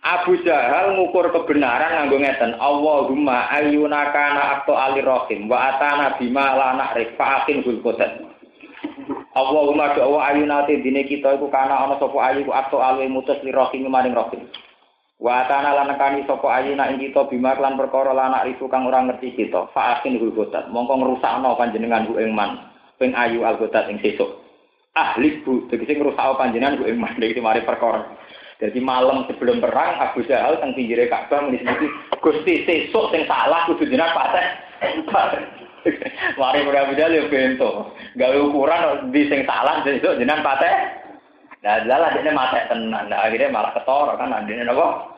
Abu Jahal ngukur kebenaran nganggo ngeten, Allahumma ayyuna kana akto alir rahim wa atana bima la na'rif fa'atin hul qadat. Allahumma do Allah ayuna te dine kita iku kana ana sapa ayu ku akto alwe mutus li maring rahim. Wa atana lan nekani sapa ayuna ing kita bima lan perkara la na'rif kang ora ngerti kita fa'atin hul qadat. Mongko ngrusakno panjenengan ku ing man ping ayu al-qadat ing sesuk. Ahli bu, tegese ngrusak panjenengan ku ing mandhe iki mari perkara. Jadi malam sebelum perang Abu Jahal teng pinggire Ka'bah menisbuti Gusti sesuk sing salah kudu jenengan pateh. Mari ora Abu Jahal yo bento. Gawe ukuran di sing salah sesuk jenengan pateh. Nah, lalah dene mate tenan. Nah, akhirnya malah ketara kan andine napa?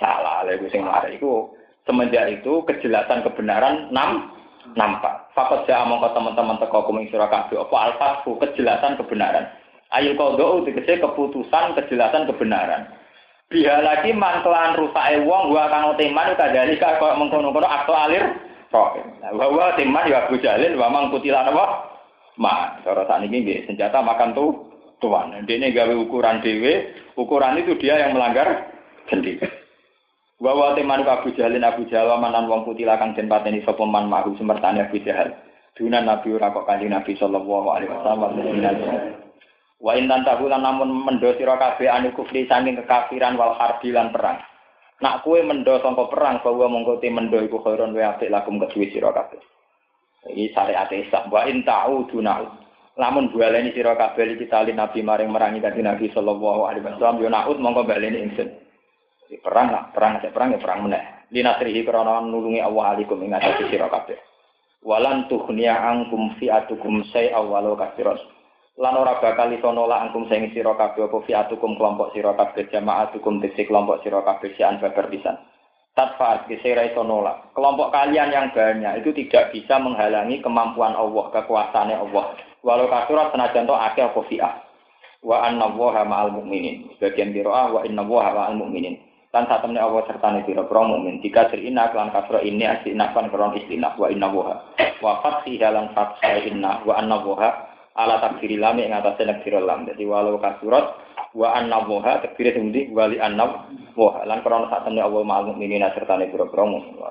Salah lha sing mari iku semenjak itu kejelasan kebenaran enam nampak. Fakat ja mongko teman-teman teko kuming sira kabeh apa alfathu kejelasan kebenaran. Ayul qadha tegese keputusan kejelasan kebenaran. Biha lagi mangkelan rusake wong gua kang teman kadali kok mengkono-kono akto alir kok. Bahwa teman ya Abu Jalil wa mang kutilan apa? Ma, cara sakniki nggih senjata makan tuh tuan. Dene gawe ukuran dhewe, ukuran itu dia yang melanggar sendiri. Wa teman Abu Jahalin Abu Jahal manan wong putih lakang den pateni sapa mahu semertane Abu Jahal. Dunan Nabi ora kok Nabi sallallahu alaihi wasallam Wa intan tahulan namun mendo sira kabeh anu kufri saking kekafiran wal harbi lan perang. Nak kue mendo sangka perang bahwa mongko mendo iku khairon wa apik lakum kedue sira kabeh. Iki syariat Islam wa in ta'uduna. Lamun baleni sira kabeh iki tali Nabi maring merangi kanjeng Nabi sallallahu alaihi wasallam yo naud mongko baleni ingsun. Di perang lah, perang aja perang ya perang meneh. Linasrihi krana nulungi Allah alikum ing atase sira kabeh. Walan tughniya angkum fi'atukum say'a walau katsiran. Lan ora bakal iso nolak angkum sing sira kabeh apa fi'atukum kelompok sira kabeh jama'atukum dise kelompok sira kabeh sian babar pisan. Tatfa kisira iso nolak. Kelompok kalian yang banyak itu tidak bisa menghalangi kemampuan Allah, kekuasaannya Allah. Walau kasurat senajan to akeh apa fi'ah. Wa anna waha ma'al mu'minin. Sebagian biro'ah wa inna waha ma'al mu'minin lan saat temen Allah serta nih biro pro mukmin jika serina kelan kasro ini asina kan keron istinah wa inna woha wa fathi halan fathah inna wa anna woha ala takdiri lami ing atas nakdiro lam. Jadi walau kasurat wa anna woha takdiri semundi wali anna woha. Lan keron saat temen Allah ma'al mukminin serta nih biro pro mukmin